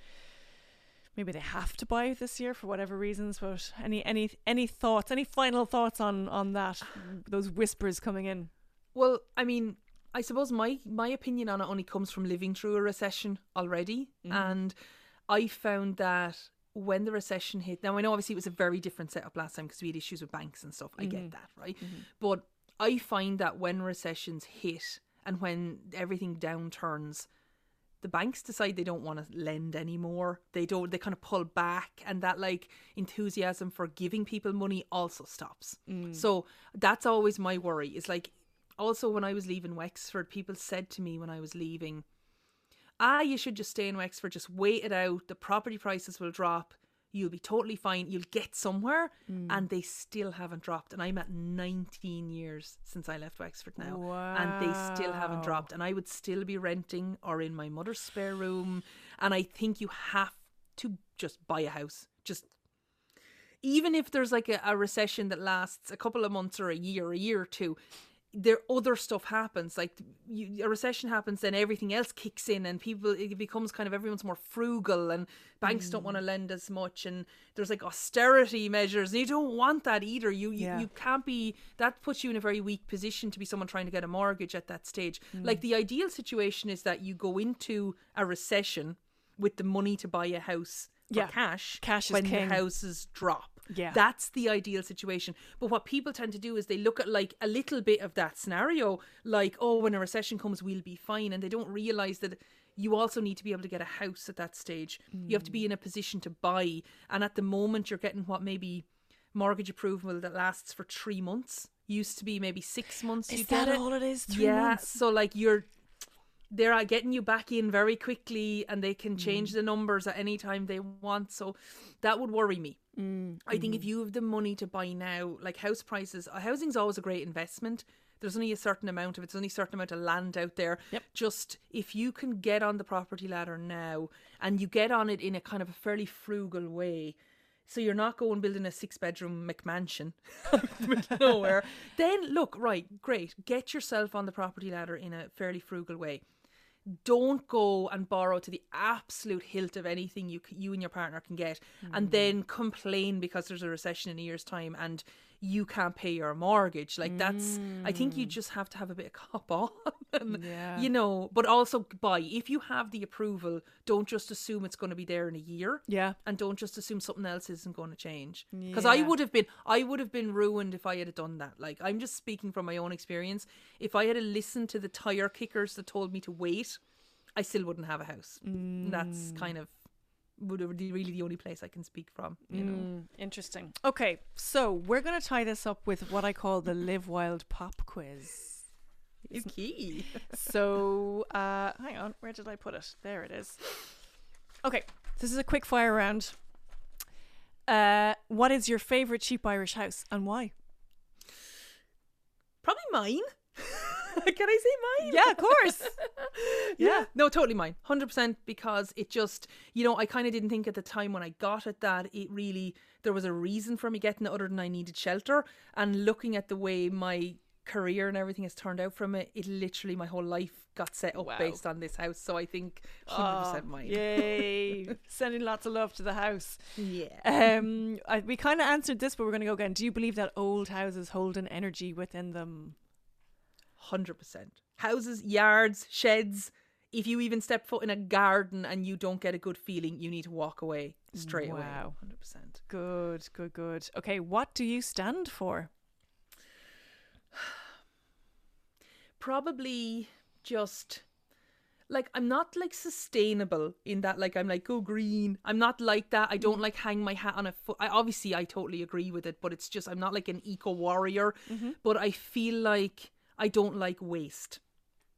A: Maybe they have to buy this year for whatever reasons. But any any any thoughts? Any final thoughts on on that? Those whispers coming in.
B: Well, I mean, I suppose my my opinion on it only comes from living through a recession already, mm-hmm. and I found that when the recession hit. Now I know obviously it was a very different setup last time because we had issues with banks and stuff. I get mm-hmm. that, right? Mm-hmm. But I find that when recessions hit and when everything downturns, the banks decide they don't want to lend anymore. They don't. They kind of pull back, and that like enthusiasm for giving people money also stops. So that's always my worry. Is like also when I was leaving Wexford, people said to me when I was leaving, "Ah, you should just stay in Wexford. Just wait it out. The property prices will drop." You'll be totally fine. You'll get somewhere, mm. and they still haven't dropped. And I'm at 19 years since I left Wexford now, and they still haven't dropped. And I would still be renting or in my mother's spare room. And I think you have to just buy a house. Just even if there's like a, a recession that lasts a couple of months or a year, a year or two, there other stuff happens. Like you, a recession happens, then everything else kicks in, and people it becomes kind of everyone's more frugal, and banks don't
A: Mm.
B: want to lend as much, and there's like austerity measures, and you don't want that either. You you,
A: Yeah.
B: you can't be that puts you in a very weak position to be someone trying to get a mortgage at that stage.
A: Mm.
B: Like the ideal situation is that you go into a recession with the money to buy a house for
A: Yeah.
B: cash,
A: Cash is
B: when
A: king.
B: the houses drop.
A: Yeah.
B: That's the ideal situation. But what people tend to do is they look at like a little bit of that scenario, like, oh, when a recession comes, we'll be fine. And they don't realize that you also need to be able to get a house at that stage. You have to be in a position to buy. And at the moment, you're getting what maybe mortgage approval that lasts for three months. Used to be maybe six months.
A: Is that all it is? Three
B: yeah.
A: months?
B: So like you're they're uh, getting you back in very quickly and they can change
A: Mm.
B: the numbers at any time they want so that would worry me
A: Mm,
B: i think if you have the money to buy now like house prices uh, housing's always a great investment there's only a certain amount of it's only a certain amount of land out there
A: Yep.
B: just if you can get on the property ladder now and you get on it in a kind of a fairly frugal way so you're not going building a six bedroom McMansion (laughs) nowhere. (laughs) Then look, right, great. Get yourself on the property ladder in a fairly frugal way. Don't go and borrow to the absolute hilt of anything you you and your partner can get, and mm-hmm. then complain because there's a recession in a year's time and you can't pay your mortgage. Like that's, I think you just have to have a bit of cop (laughs) on, and,
A: Yeah.
B: you know. But also buy if you have the approval. Don't just assume it's going to be there in a year
A: Yeah.
B: and don't just assume something else isn't going to change because i would have been i would have been ruined if i had done that like i'm just speaking from my own experience if i had listened to the tire kickers that told me to wait i still wouldn't have a house And that's
A: Mm.
B: kind of would really the only place i can speak from you know
A: Mm, interesting. Okay, so we're going to tie this up with what I call the Live Wild Pop Quiz.
B: it's key
A: So, uh, hang on, where did I put it? There it is. Okay, this is a quick fire round. Uh, what is your favorite cheap Irish house and why?
B: probably mine (laughs) (laughs) can i say mine
A: Yeah, of course. (laughs)
B: yeah. No, totally mine. 100% because it just, you know, I kind of didn't think at the time when I got it that it really, there was a reason for me getting it other than I needed shelter. And looking at the way my career and everything has turned out from it, it literally, my whole life got set up
A: Wow.
B: based on this house. So I think 100%
A: Oh,
B: mine.
A: Yay! (laughs) Sending lots of love to the house.
B: Yeah.
A: Um, I, we kind of answered this, but we're going to go again. Do you believe that old houses hold an energy within them?
B: 100%. Houses, yards, sheds. If you even step foot in a garden and you don't get a good feeling, you need to walk away straight away.
A: Wow.
B: 100%.
A: Good, good, good. Okay, what do you stand for? (sighs)
B: probably just like I'm not like sustainable in that like I'm like go green. I'm not like that. I don't mm-hmm. like hang my hat on a foot. I obviously I totally agree with it, but it's just I'm not like an eco warrior. Mm-hmm. But I feel like I don't like waste.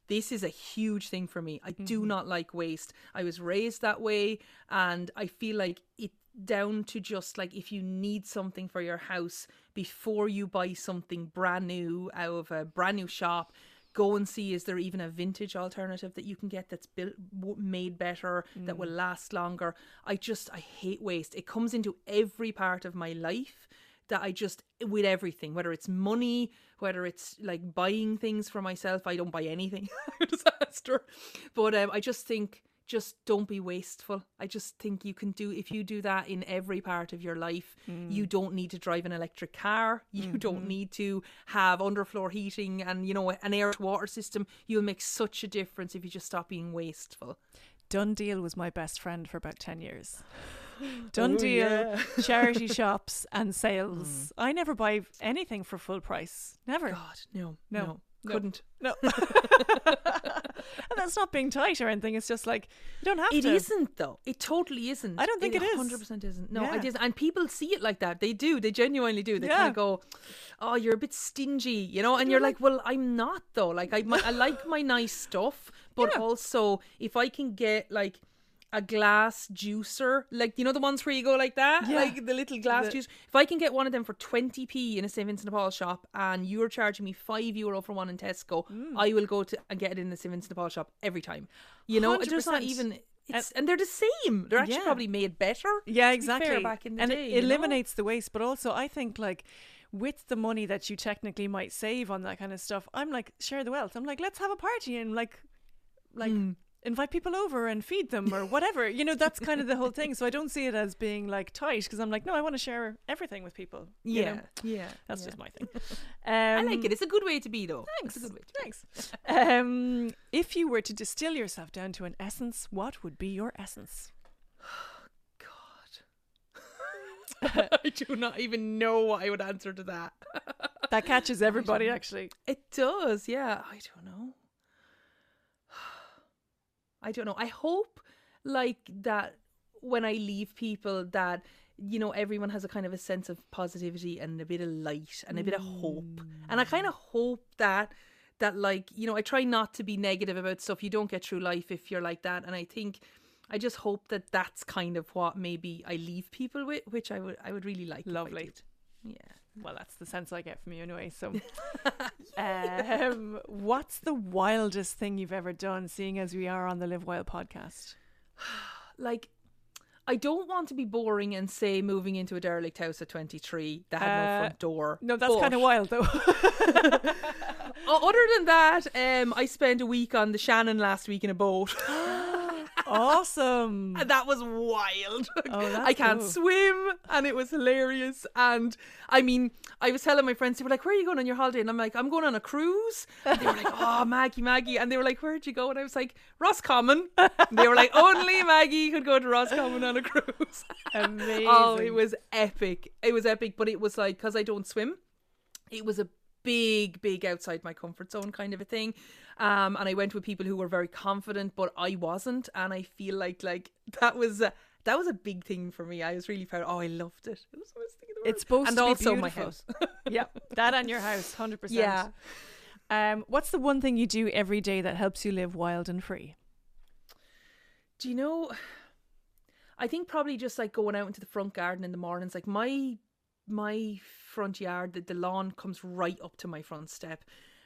B: This is a huge thing for me. I do mm-hmm. not like waste. I was raised that way and I feel like it down to just like if you need something for your house before you buy something brand new out of a brand new shop go and see is there even a vintage alternative that you can get that's built made better that mm. will last longer i just i hate waste it comes into every part of my life that i just with everything whether it's money whether it's like buying things for myself i don't buy anything (laughs) disaster but um, i just think just don't be wasteful. I just think you can do if you do that in every part of your life. You don't need to drive an electric car. You don't need to have underfloor heating and you know an air to water system. You'll make such a difference if you just stop being wasteful.
A: Done Deal was my best friend for about 10 years. (laughs) Done
B: Oh,
A: Deal,
B: yeah. Mm. (laughs)
A: charity shops, and sales. I never buy anything for full price. Never.
B: God, no,
A: No,
B: no, couldn't.
A: No. (laughs) and that's not being tight or anything. It's just like, you don't have
B: It
A: to.
B: not though. It totally isn't.
A: I don't think it is.
B: Hundred percent isn't. No,
A: Yeah.
B: it isn't. And people see it like that. They do. They genuinely do. They
A: Yeah.
B: kind of go, "Oh, you're a bit stingy," you know. And you're like, "Well, I'm not though. Like, I my, I like my nice stuff, but
A: Yeah.
B: also if I can get like." A glass juicer, like you know the ones where you go like that,
A: Yeah.
B: like the little glass
A: The-
B: juice. If I can get one of them for twenty p in a St Vincent de Paul shop, and you're charging me five euro for one in Tesco,
A: Mm.
B: I will go to and get it in the St Vincent de Paul shop every time. You know, there's not even it's and, they're the same. They're actually
A: Yeah.
B: probably made better.
A: Yeah,
B: to be
A: exactly.
B: back in the
A: and
B: day,
A: it
B: you know?
A: eliminates the waste, but also I think like with the money that you technically might save on that kind of stuff, I'm like share the wealth. I'm like let's have a party and like like
B: Mm.
A: Invite people over and feed them or (laughs) whatever. you know, that's kind of the whole thing. So I don't see it as being like tight because I'm like no, I want to share everything with people. you
B: Yeah,
A: know?
B: yeah.
A: That's
B: yeah.
A: just my thing. Um, (laughs)
B: I like it. It's a good way to be, though.
A: Thanks.
B: It's a good way.
A: Thanks. Um, if you were to distill yourself down to an essence, what would be your essence? (sighs)
B: God, (laughs) I do not even know what I would answer to that.
A: That catches everybody, actually.
B: It does, yeah. I don't know. I don't know. I hope like that when I leave people that you know everyone has a kind of a sense of positivity and a bit of light and a bit of hope. And I mm. kind of hope that that like, you know, I try not to be negative about stuff. You don't get through life if you're like that and I think I just hope that that's kind of what maybe I leave people with, which I would I would really like.
A: Lovely.
B: Yeah.
A: Well, that's the sense I get from you anyway. So, (laughs) um, what's the wildest thing you've ever done, seeing as we are on the Live Wild podcast? (sighs)
B: like I don't want to be boring and say moving into a derelict house at 23 that had
A: Uh,
B: no front door.
A: No, that's kind of wild though. (laughs)
B: Other than that, um, I spent a week on the Shannon last week in a boat. (gasps) (laughs)
A: awesome.
B: That was wild. (laughs)
A: Oh,
B: I can't
A: cool.
B: swim, and it was hilarious. And I mean, I was telling my friends, they were like, "Where are you going on your holiday?" And I'm like, "I'm going on a cruise." And they were like, "Oh, (laughs) Maggie, Maggie," and they were like, "Where'd you go?" And I was like, "Roscommon." And they were like, "Only Maggie could go to Roscommon on a cruise."
A: Amazing. (laughs)
B: oh, it was epic. It was epic, but it was like because I don't swim, it was a big, big outside my comfort zone kind of a thing. Um, and I went with people who were very confident, but I wasn't, and I feel like like that was. A, that was a big thing for me. I was really proud. Oh, I loved it. It was the best thing in the world.
A: It's supposed
B: and
A: to be
B: also my house. (laughs)
A: yeah, that and your house, hundred percent.
B: Yeah.
A: Um, what's the one thing you do every day that helps you live wild and free?
B: Do you know? I think probably just like going out into the front garden in the mornings. Like my my front yard, the, the lawn comes right up to my front step,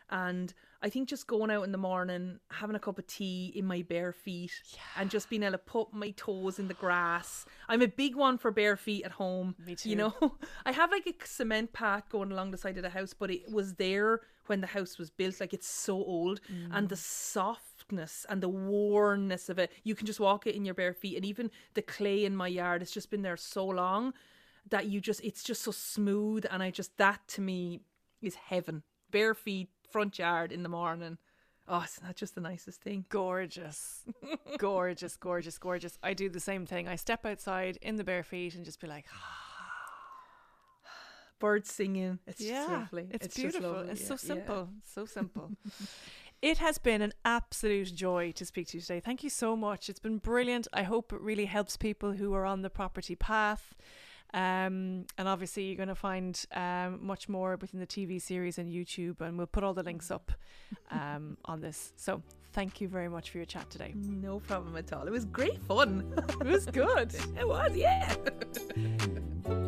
B: and I think just going out in the morning, having a cup of tea in my bare feet, and just being able to put my toes in the grass. I'm a big one for bare feet at home.
A: Me too.
B: You know, (laughs) I have like a cement path going along the side of the house, but it was there when the house was built. Like it's so old, mm. and the softness and the wornness of it, you can just walk it in your bare feet, and even the clay in my yard, it's just been there so long that you just it's just so smooth, and I just that to me is heaven. Bare feet, front yard in the morning. Oh, it's not just the nicest thing.
A: Gorgeous, gorgeous, gorgeous, gorgeous. I do the same thing. I step outside in the bare feet and just be like, (sighs)
B: Birds singing. It's
A: yeah,
B: just lovely.
A: it's,
B: just
A: beautiful.
B: lovely,
A: It's
B: yeah,
A: so
B: yeah.
A: simple, so (laughs) simple. It has been an absolute joy to speak to you today. Thank you so much. It's been brilliant. I hope it really helps people who are on the property path. Um, and obviously, you're going to find um, much more within the TV series and YouTube, and we'll put all the links up um, (laughs) on this. So, thank you very much for your chat today.
B: No problem at all. It was great fun.
A: It was good. (laughs)
B: it was, yeah. (laughs)